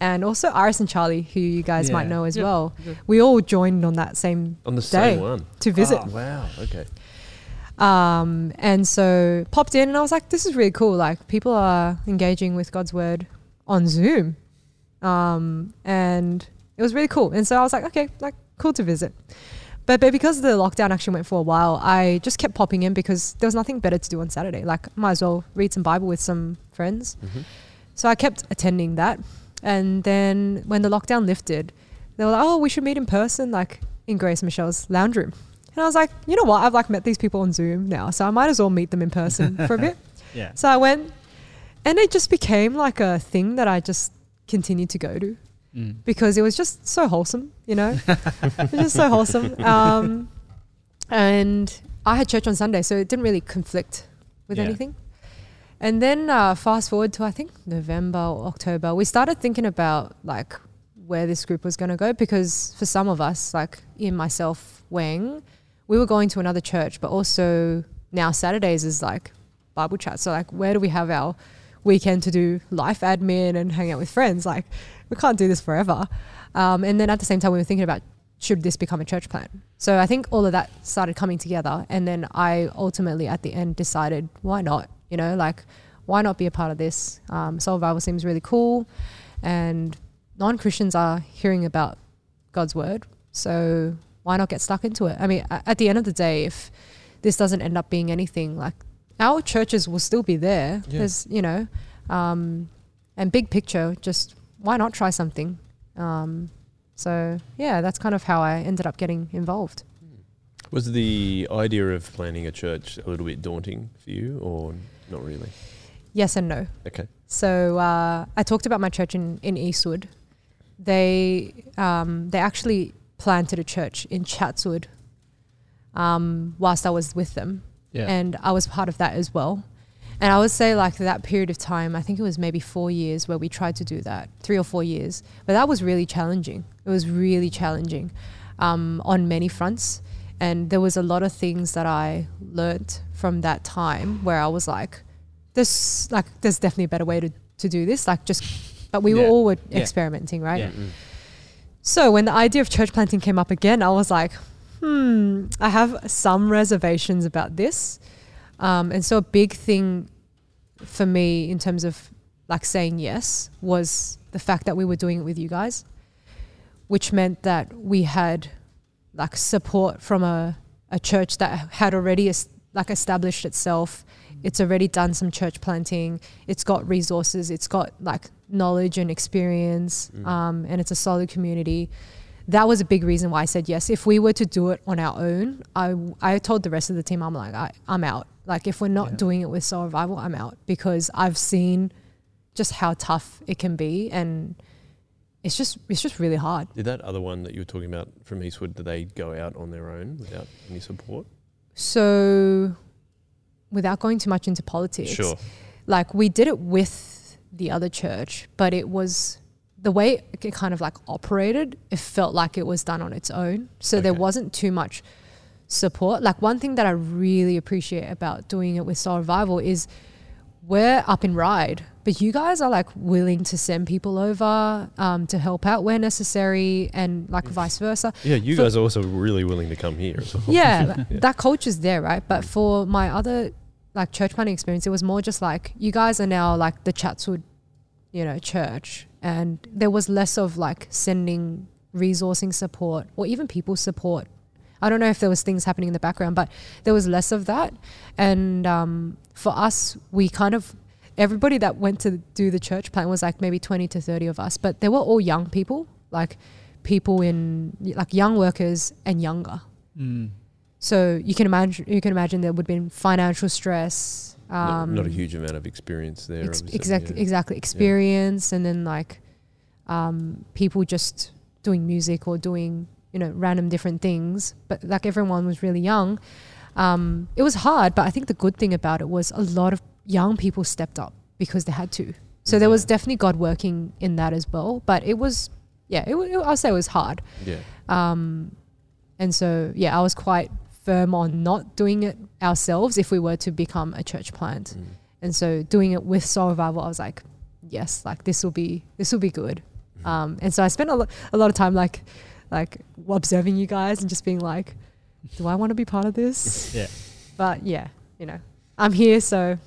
Speaker 2: and also Iris and Charlie, who you guys might know as
Speaker 1: Yep.
Speaker 2: well. We all joined on that same
Speaker 1: On the
Speaker 2: Day.
Speaker 1: same one.
Speaker 2: to visit.
Speaker 3: Oh.
Speaker 1: Wow. Okay.
Speaker 2: Um, and so popped in, and I was like, "This is really cool. Like people are engaging with God's word on Zoom." Um, and it was really cool. And so I was like, "Okay, like cool to visit." But, but because the lockdown actually went for a while, I just kept popping in because there was nothing better to do on Saturday. Like, might as well read some Bible with some friends.
Speaker 1: Mhm.
Speaker 2: So I kept attending that. And then when the lockdown lifted, they were like, oh, we should meet in person, like in Grace Michelle's lounge room. And I was like, you know what? I've like met these people on Zoom now, so I might as well meet them in person for a bit.
Speaker 3: Yeah.
Speaker 2: So I went, and it just became like a thing that I just continued to go to
Speaker 3: Mm.
Speaker 2: because it was just so wholesome, you know? it was just so wholesome. Um, and I had church on Sunday, so it didn't really conflict with
Speaker 3: Yeah.
Speaker 2: anything. And then uh, fast forward to I think November or October, we started thinking about like where this group was going to go because for some of us, like Ian, myself, Wang, we were going to another church, but also now Saturdays is like Bible chat. So like, where do we have our weekend to do life admin and hang out with friends? Like, we can't do this forever. Um, and then at the same time, we were thinking about should this become a church plan? So I think all of that started coming together. And then I ultimately at the end decided, why not? You know, like, why not be a part of this? Um, Soul Revival seems really cool. And non Christians are hearing about God's word. So why not get stuck into it? I mean, at the end of the day, if this doesn't end up being anything, like our churches will still be there.
Speaker 1: Yeah.
Speaker 2: There's, you know, um, and big picture, just why not try something? Um, so yeah, that's kind of how I ended up getting involved.
Speaker 1: Was the idea of planning a church a little bit daunting for you, or not really?
Speaker 2: Yes and no.
Speaker 1: Okay.
Speaker 2: So uh, I talked about my church in, in Eastwood. They um, they actually planted a church in Chatswood um, whilst I was with them,
Speaker 3: Yeah.
Speaker 2: and I was part of that as well. And I would say like that period of time, I think it was maybe four years where we tried to do that, three or four years. But that was really challenging. It was really challenging um, on many fronts, and there was a lot of things that I learnt from that time where I was like, there's like there's definitely a better way to to do this. Like just, but we were all were
Speaker 3: Yeah.
Speaker 2: experimenting, right?
Speaker 3: Yeah.
Speaker 1: Mm.
Speaker 2: So when the idea of church planting came up again, I was like, hmm, I have some reservations about this. Um, and so a big thing for me in terms of like saying yes was the fact that we were doing it with you guys, which meant that we had like support from a, a church that had already like established itself. It's already done some church planting. It's got resources. It's got like knowledge and experience,
Speaker 1: Mm.
Speaker 2: um, and it's a solid community. That was a big reason why I said yes. If we were to do it on our own, I I told the rest of the team I'm like I, I'm out. Like if we're not
Speaker 3: Yeah.
Speaker 2: doing it with Soul Revival, I'm out because I've seen just how tough it can be, and it's just it's just really hard.
Speaker 1: Did that other one that you were talking about from Eastwood, did they go out on their own without any support?
Speaker 2: So, without going too much into politics,
Speaker 1: Sure.
Speaker 2: like we did it with the other church, but it was the way it kind of like operated, it felt like it was done on its own. So there wasn't too much support. Like one thing that I really appreciate about doing it with Soul Revival is we're up in Ryde, but you guys are like willing to send people over um, to help out where necessary and like vice versa
Speaker 1: Yeah, you
Speaker 2: For-
Speaker 1: guys are also really willing to come here as well.
Speaker 2: yeah, that culture's there, right? But for my other like church planning experience, it was more just like you guys are now like the Chatswood, you know, church, and there was less of like sending resourcing support or even people support. I don't know if there was things happening in the background, but there was less of that. And um, for us, we kind of everybody that went to do the church plant was like maybe twenty to thirty of us, but they were all young people, like people in like young workers and younger.
Speaker 3: Mm.
Speaker 2: So you can imagine you can imagine there would have been financial stress.
Speaker 1: Not,
Speaker 2: Um,
Speaker 1: not a huge amount of experience there.
Speaker 2: ex- exactly
Speaker 1: yeah.
Speaker 2: exactly experience, and then like um, people just doing music or doing you know random different things. But like everyone was really young. Um, it was hard, but I think the good thing about it was a lot of young people stepped up because they had to. So there was definitely God working in that as well. But it was, yeah, it, it, I'll say it was hard.
Speaker 1: Yeah.
Speaker 2: Um, and so, yeah, I was quite firm on not doing it ourselves if we were to become a church plant.
Speaker 1: Mm.
Speaker 2: And so, doing it with Soul Revival, I was like, yes, like this will be this will be good.
Speaker 1: Mhm.
Speaker 2: Um, and so I spent a, lo- a lot of time like like observing you guys and just being like, do I want to be part of this?
Speaker 3: Yeah.
Speaker 2: But yeah, you know, I'm here, so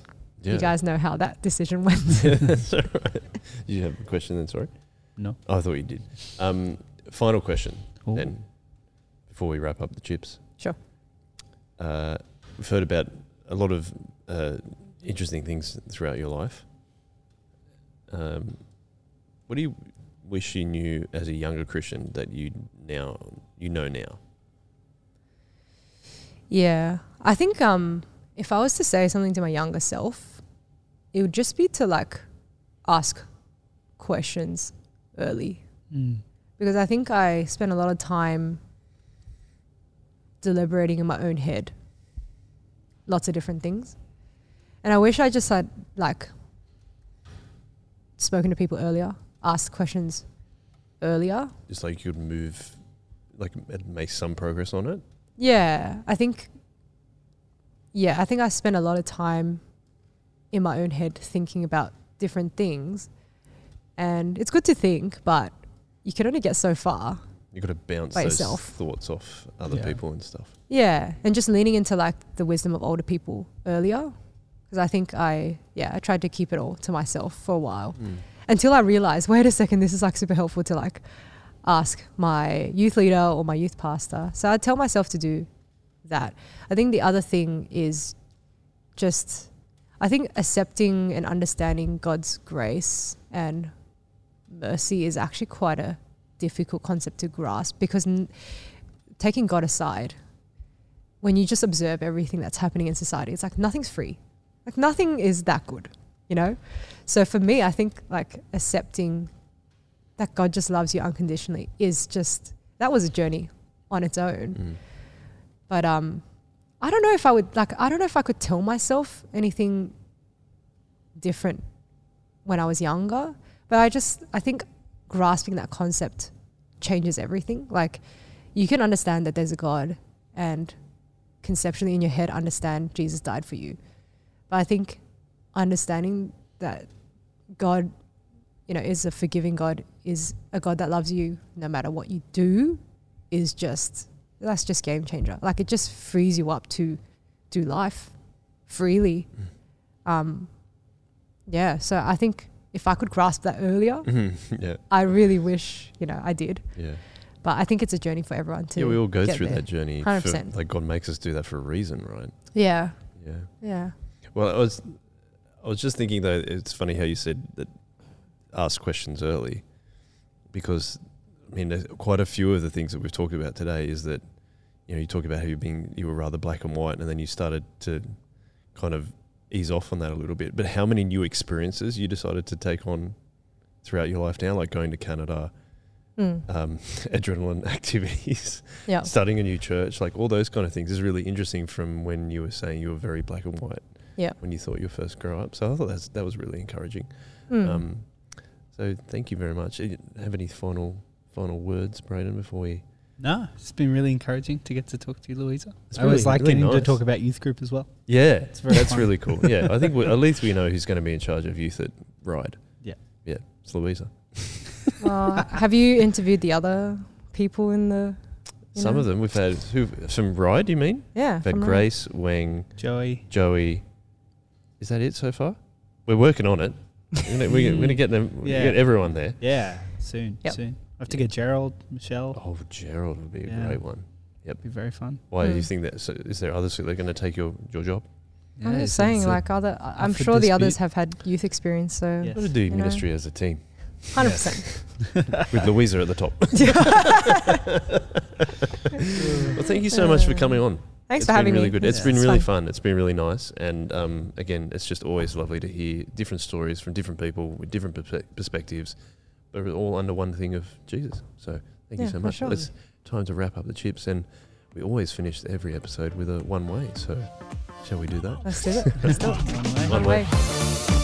Speaker 1: yeah.
Speaker 2: you guys know how that decision went.
Speaker 1: That's all right. Did you have a question then? Sorry.
Speaker 3: No.
Speaker 1: Oh, I thought you did. Um, final question
Speaker 3: Ooh.
Speaker 1: then, before we wrap up the chips.
Speaker 2: Sure.
Speaker 1: Uh, we've heard about a lot of uh, interesting things throughout your life. Um, what do you wish you knew as a younger Christian that you now you know now?
Speaker 2: Yeah. I think um if I was to say something to my younger self, it would just be to like ask questions early.
Speaker 3: Mm.
Speaker 2: Because I think I spent a lot of time deliberating in my own head. Lots of different things. And I wish I just had like spoken to people earlier, asked questions earlier.
Speaker 1: Just like you'd move, like and make some progress on it.
Speaker 2: Yeah, I think. Yeah, I think I spent a lot of time in my own head thinking about different things, and it's good to think, but you can only get so far.
Speaker 1: You've got to bounce
Speaker 2: By
Speaker 1: those
Speaker 2: yourself.
Speaker 1: thoughts off other
Speaker 3: Yeah.
Speaker 1: people and stuff.
Speaker 2: Yeah, and just leaning into like the wisdom of older people earlier, because I think I yeah I tried to keep it all to myself for a while mm. until I realized wait a second this is like super helpful to like ask my youth leader or my youth pastor. So I tell myself to do that. I think the other thing is just I think accepting and understanding God's grace and mercy is actually quite a difficult concept to grasp because n- taking God aside when you just observe everything that's happening in society it's like nothing's free like nothing is that good you know so for me i think like accepting that god just loves you unconditionally is just that was a journey on its own
Speaker 1: Mm.
Speaker 2: But um i don't know if i would like i don't know if i could tell myself anything different when i was younger but i just i think grasping that concept changes everything. Like you can understand that there's a god and conceptually in your head understand jesus died for you. But i think understanding that God, you know, is a forgiving God, is a God that loves you no matter what you do, is just that's just game changer. Like it just frees you up to do life freely. Um, yeah. So I think if I could grasp that earlier,
Speaker 1: yeah,
Speaker 2: I really wish you know I did.
Speaker 1: yeah.
Speaker 2: But I think it's a journey for everyone to.
Speaker 1: Yeah, we all go through
Speaker 2: there.
Speaker 1: that journey.
Speaker 2: 100%.
Speaker 1: Like God makes us do that for a reason, right?
Speaker 2: Yeah.
Speaker 1: Yeah.
Speaker 2: Yeah.
Speaker 1: Well, I was, I was just thinking though. It's funny how you said that. Ask questions early, because I mean, quite a few of the things that we've talked about today is that, you know, you talk about how you being you were rather black and white, and then you started to, kind of, ease off on that a little bit. But how many new experiences you decided to take on, throughout your life now, like going to Canada,
Speaker 2: Mm.
Speaker 1: um, adrenaline activities,
Speaker 2: Yeah.
Speaker 1: starting a new church, like all those kind of things is really interesting from when you were saying you were very black and white.
Speaker 2: Yeah.
Speaker 1: When you thought you first grow up. So I thought that's, that was really encouraging.
Speaker 2: Mm.
Speaker 1: Um, so thank you very much. Uh, Have any final final words, Braden, before we?
Speaker 3: No, it's been really encouraging to get to talk to you, Louisa.
Speaker 1: It's
Speaker 3: I always
Speaker 1: really-
Speaker 3: like
Speaker 1: really
Speaker 3: getting to talk about youth group as well.
Speaker 1: Yeah,
Speaker 3: very
Speaker 1: that's
Speaker 3: fun.
Speaker 1: really cool. Yeah, I think we, at least we know who's going to be in charge of youth at Ryde.
Speaker 3: Yeah.
Speaker 1: yeah, it's Louisa.
Speaker 2: Uh, have you interviewed the other people in the?
Speaker 1: Some
Speaker 2: know?
Speaker 1: of them we've had who from Ryde. You mean?
Speaker 2: Yeah.
Speaker 1: We've had
Speaker 2: from the-
Speaker 1: Grace, Wang,
Speaker 3: Joey.
Speaker 1: Joey. Is that it so far? We're working on it. We're gonna, get them.
Speaker 3: Yeah.
Speaker 1: get everyone there.
Speaker 3: Yeah, soon,
Speaker 2: Yep.
Speaker 3: soon. I have to get Gerald, Michelle.
Speaker 1: Oh, Gerald would be a
Speaker 3: Yeah.
Speaker 1: great one.
Speaker 3: It'd be very fun.
Speaker 1: Why do you
Speaker 2: Mm.
Speaker 1: think that? So is there others that are going to take your, your job?
Speaker 2: I'm just saying, like other. I- I'm
Speaker 3: up
Speaker 2: sure the others
Speaker 3: dispute.
Speaker 2: have had youth experience, so
Speaker 3: Yes.
Speaker 1: Got to do
Speaker 2: You know.
Speaker 1: ministry as a team
Speaker 2: hundred percent.
Speaker 1: with Louisa at the top. well, thank you so much for coming on.
Speaker 2: Thanks
Speaker 1: it's
Speaker 2: for
Speaker 1: been
Speaker 2: having
Speaker 1: really
Speaker 2: me.
Speaker 1: good. It's
Speaker 3: Yeah.
Speaker 1: been
Speaker 2: It's
Speaker 1: really
Speaker 2: fun.
Speaker 1: fun. It's been really nice. And um, again, it's just always lovely to hear different stories from different people with different perspe- perspectives, but all under one thing of Jesus. So thank you so much.
Speaker 2: sure.
Speaker 1: It's time to wrap up the chips, and we always finish every episode with a one way. So shall we do that?
Speaker 2: Let's do it. Let's do it.
Speaker 3: One way.
Speaker 1: One
Speaker 2: One
Speaker 1: way.
Speaker 2: way.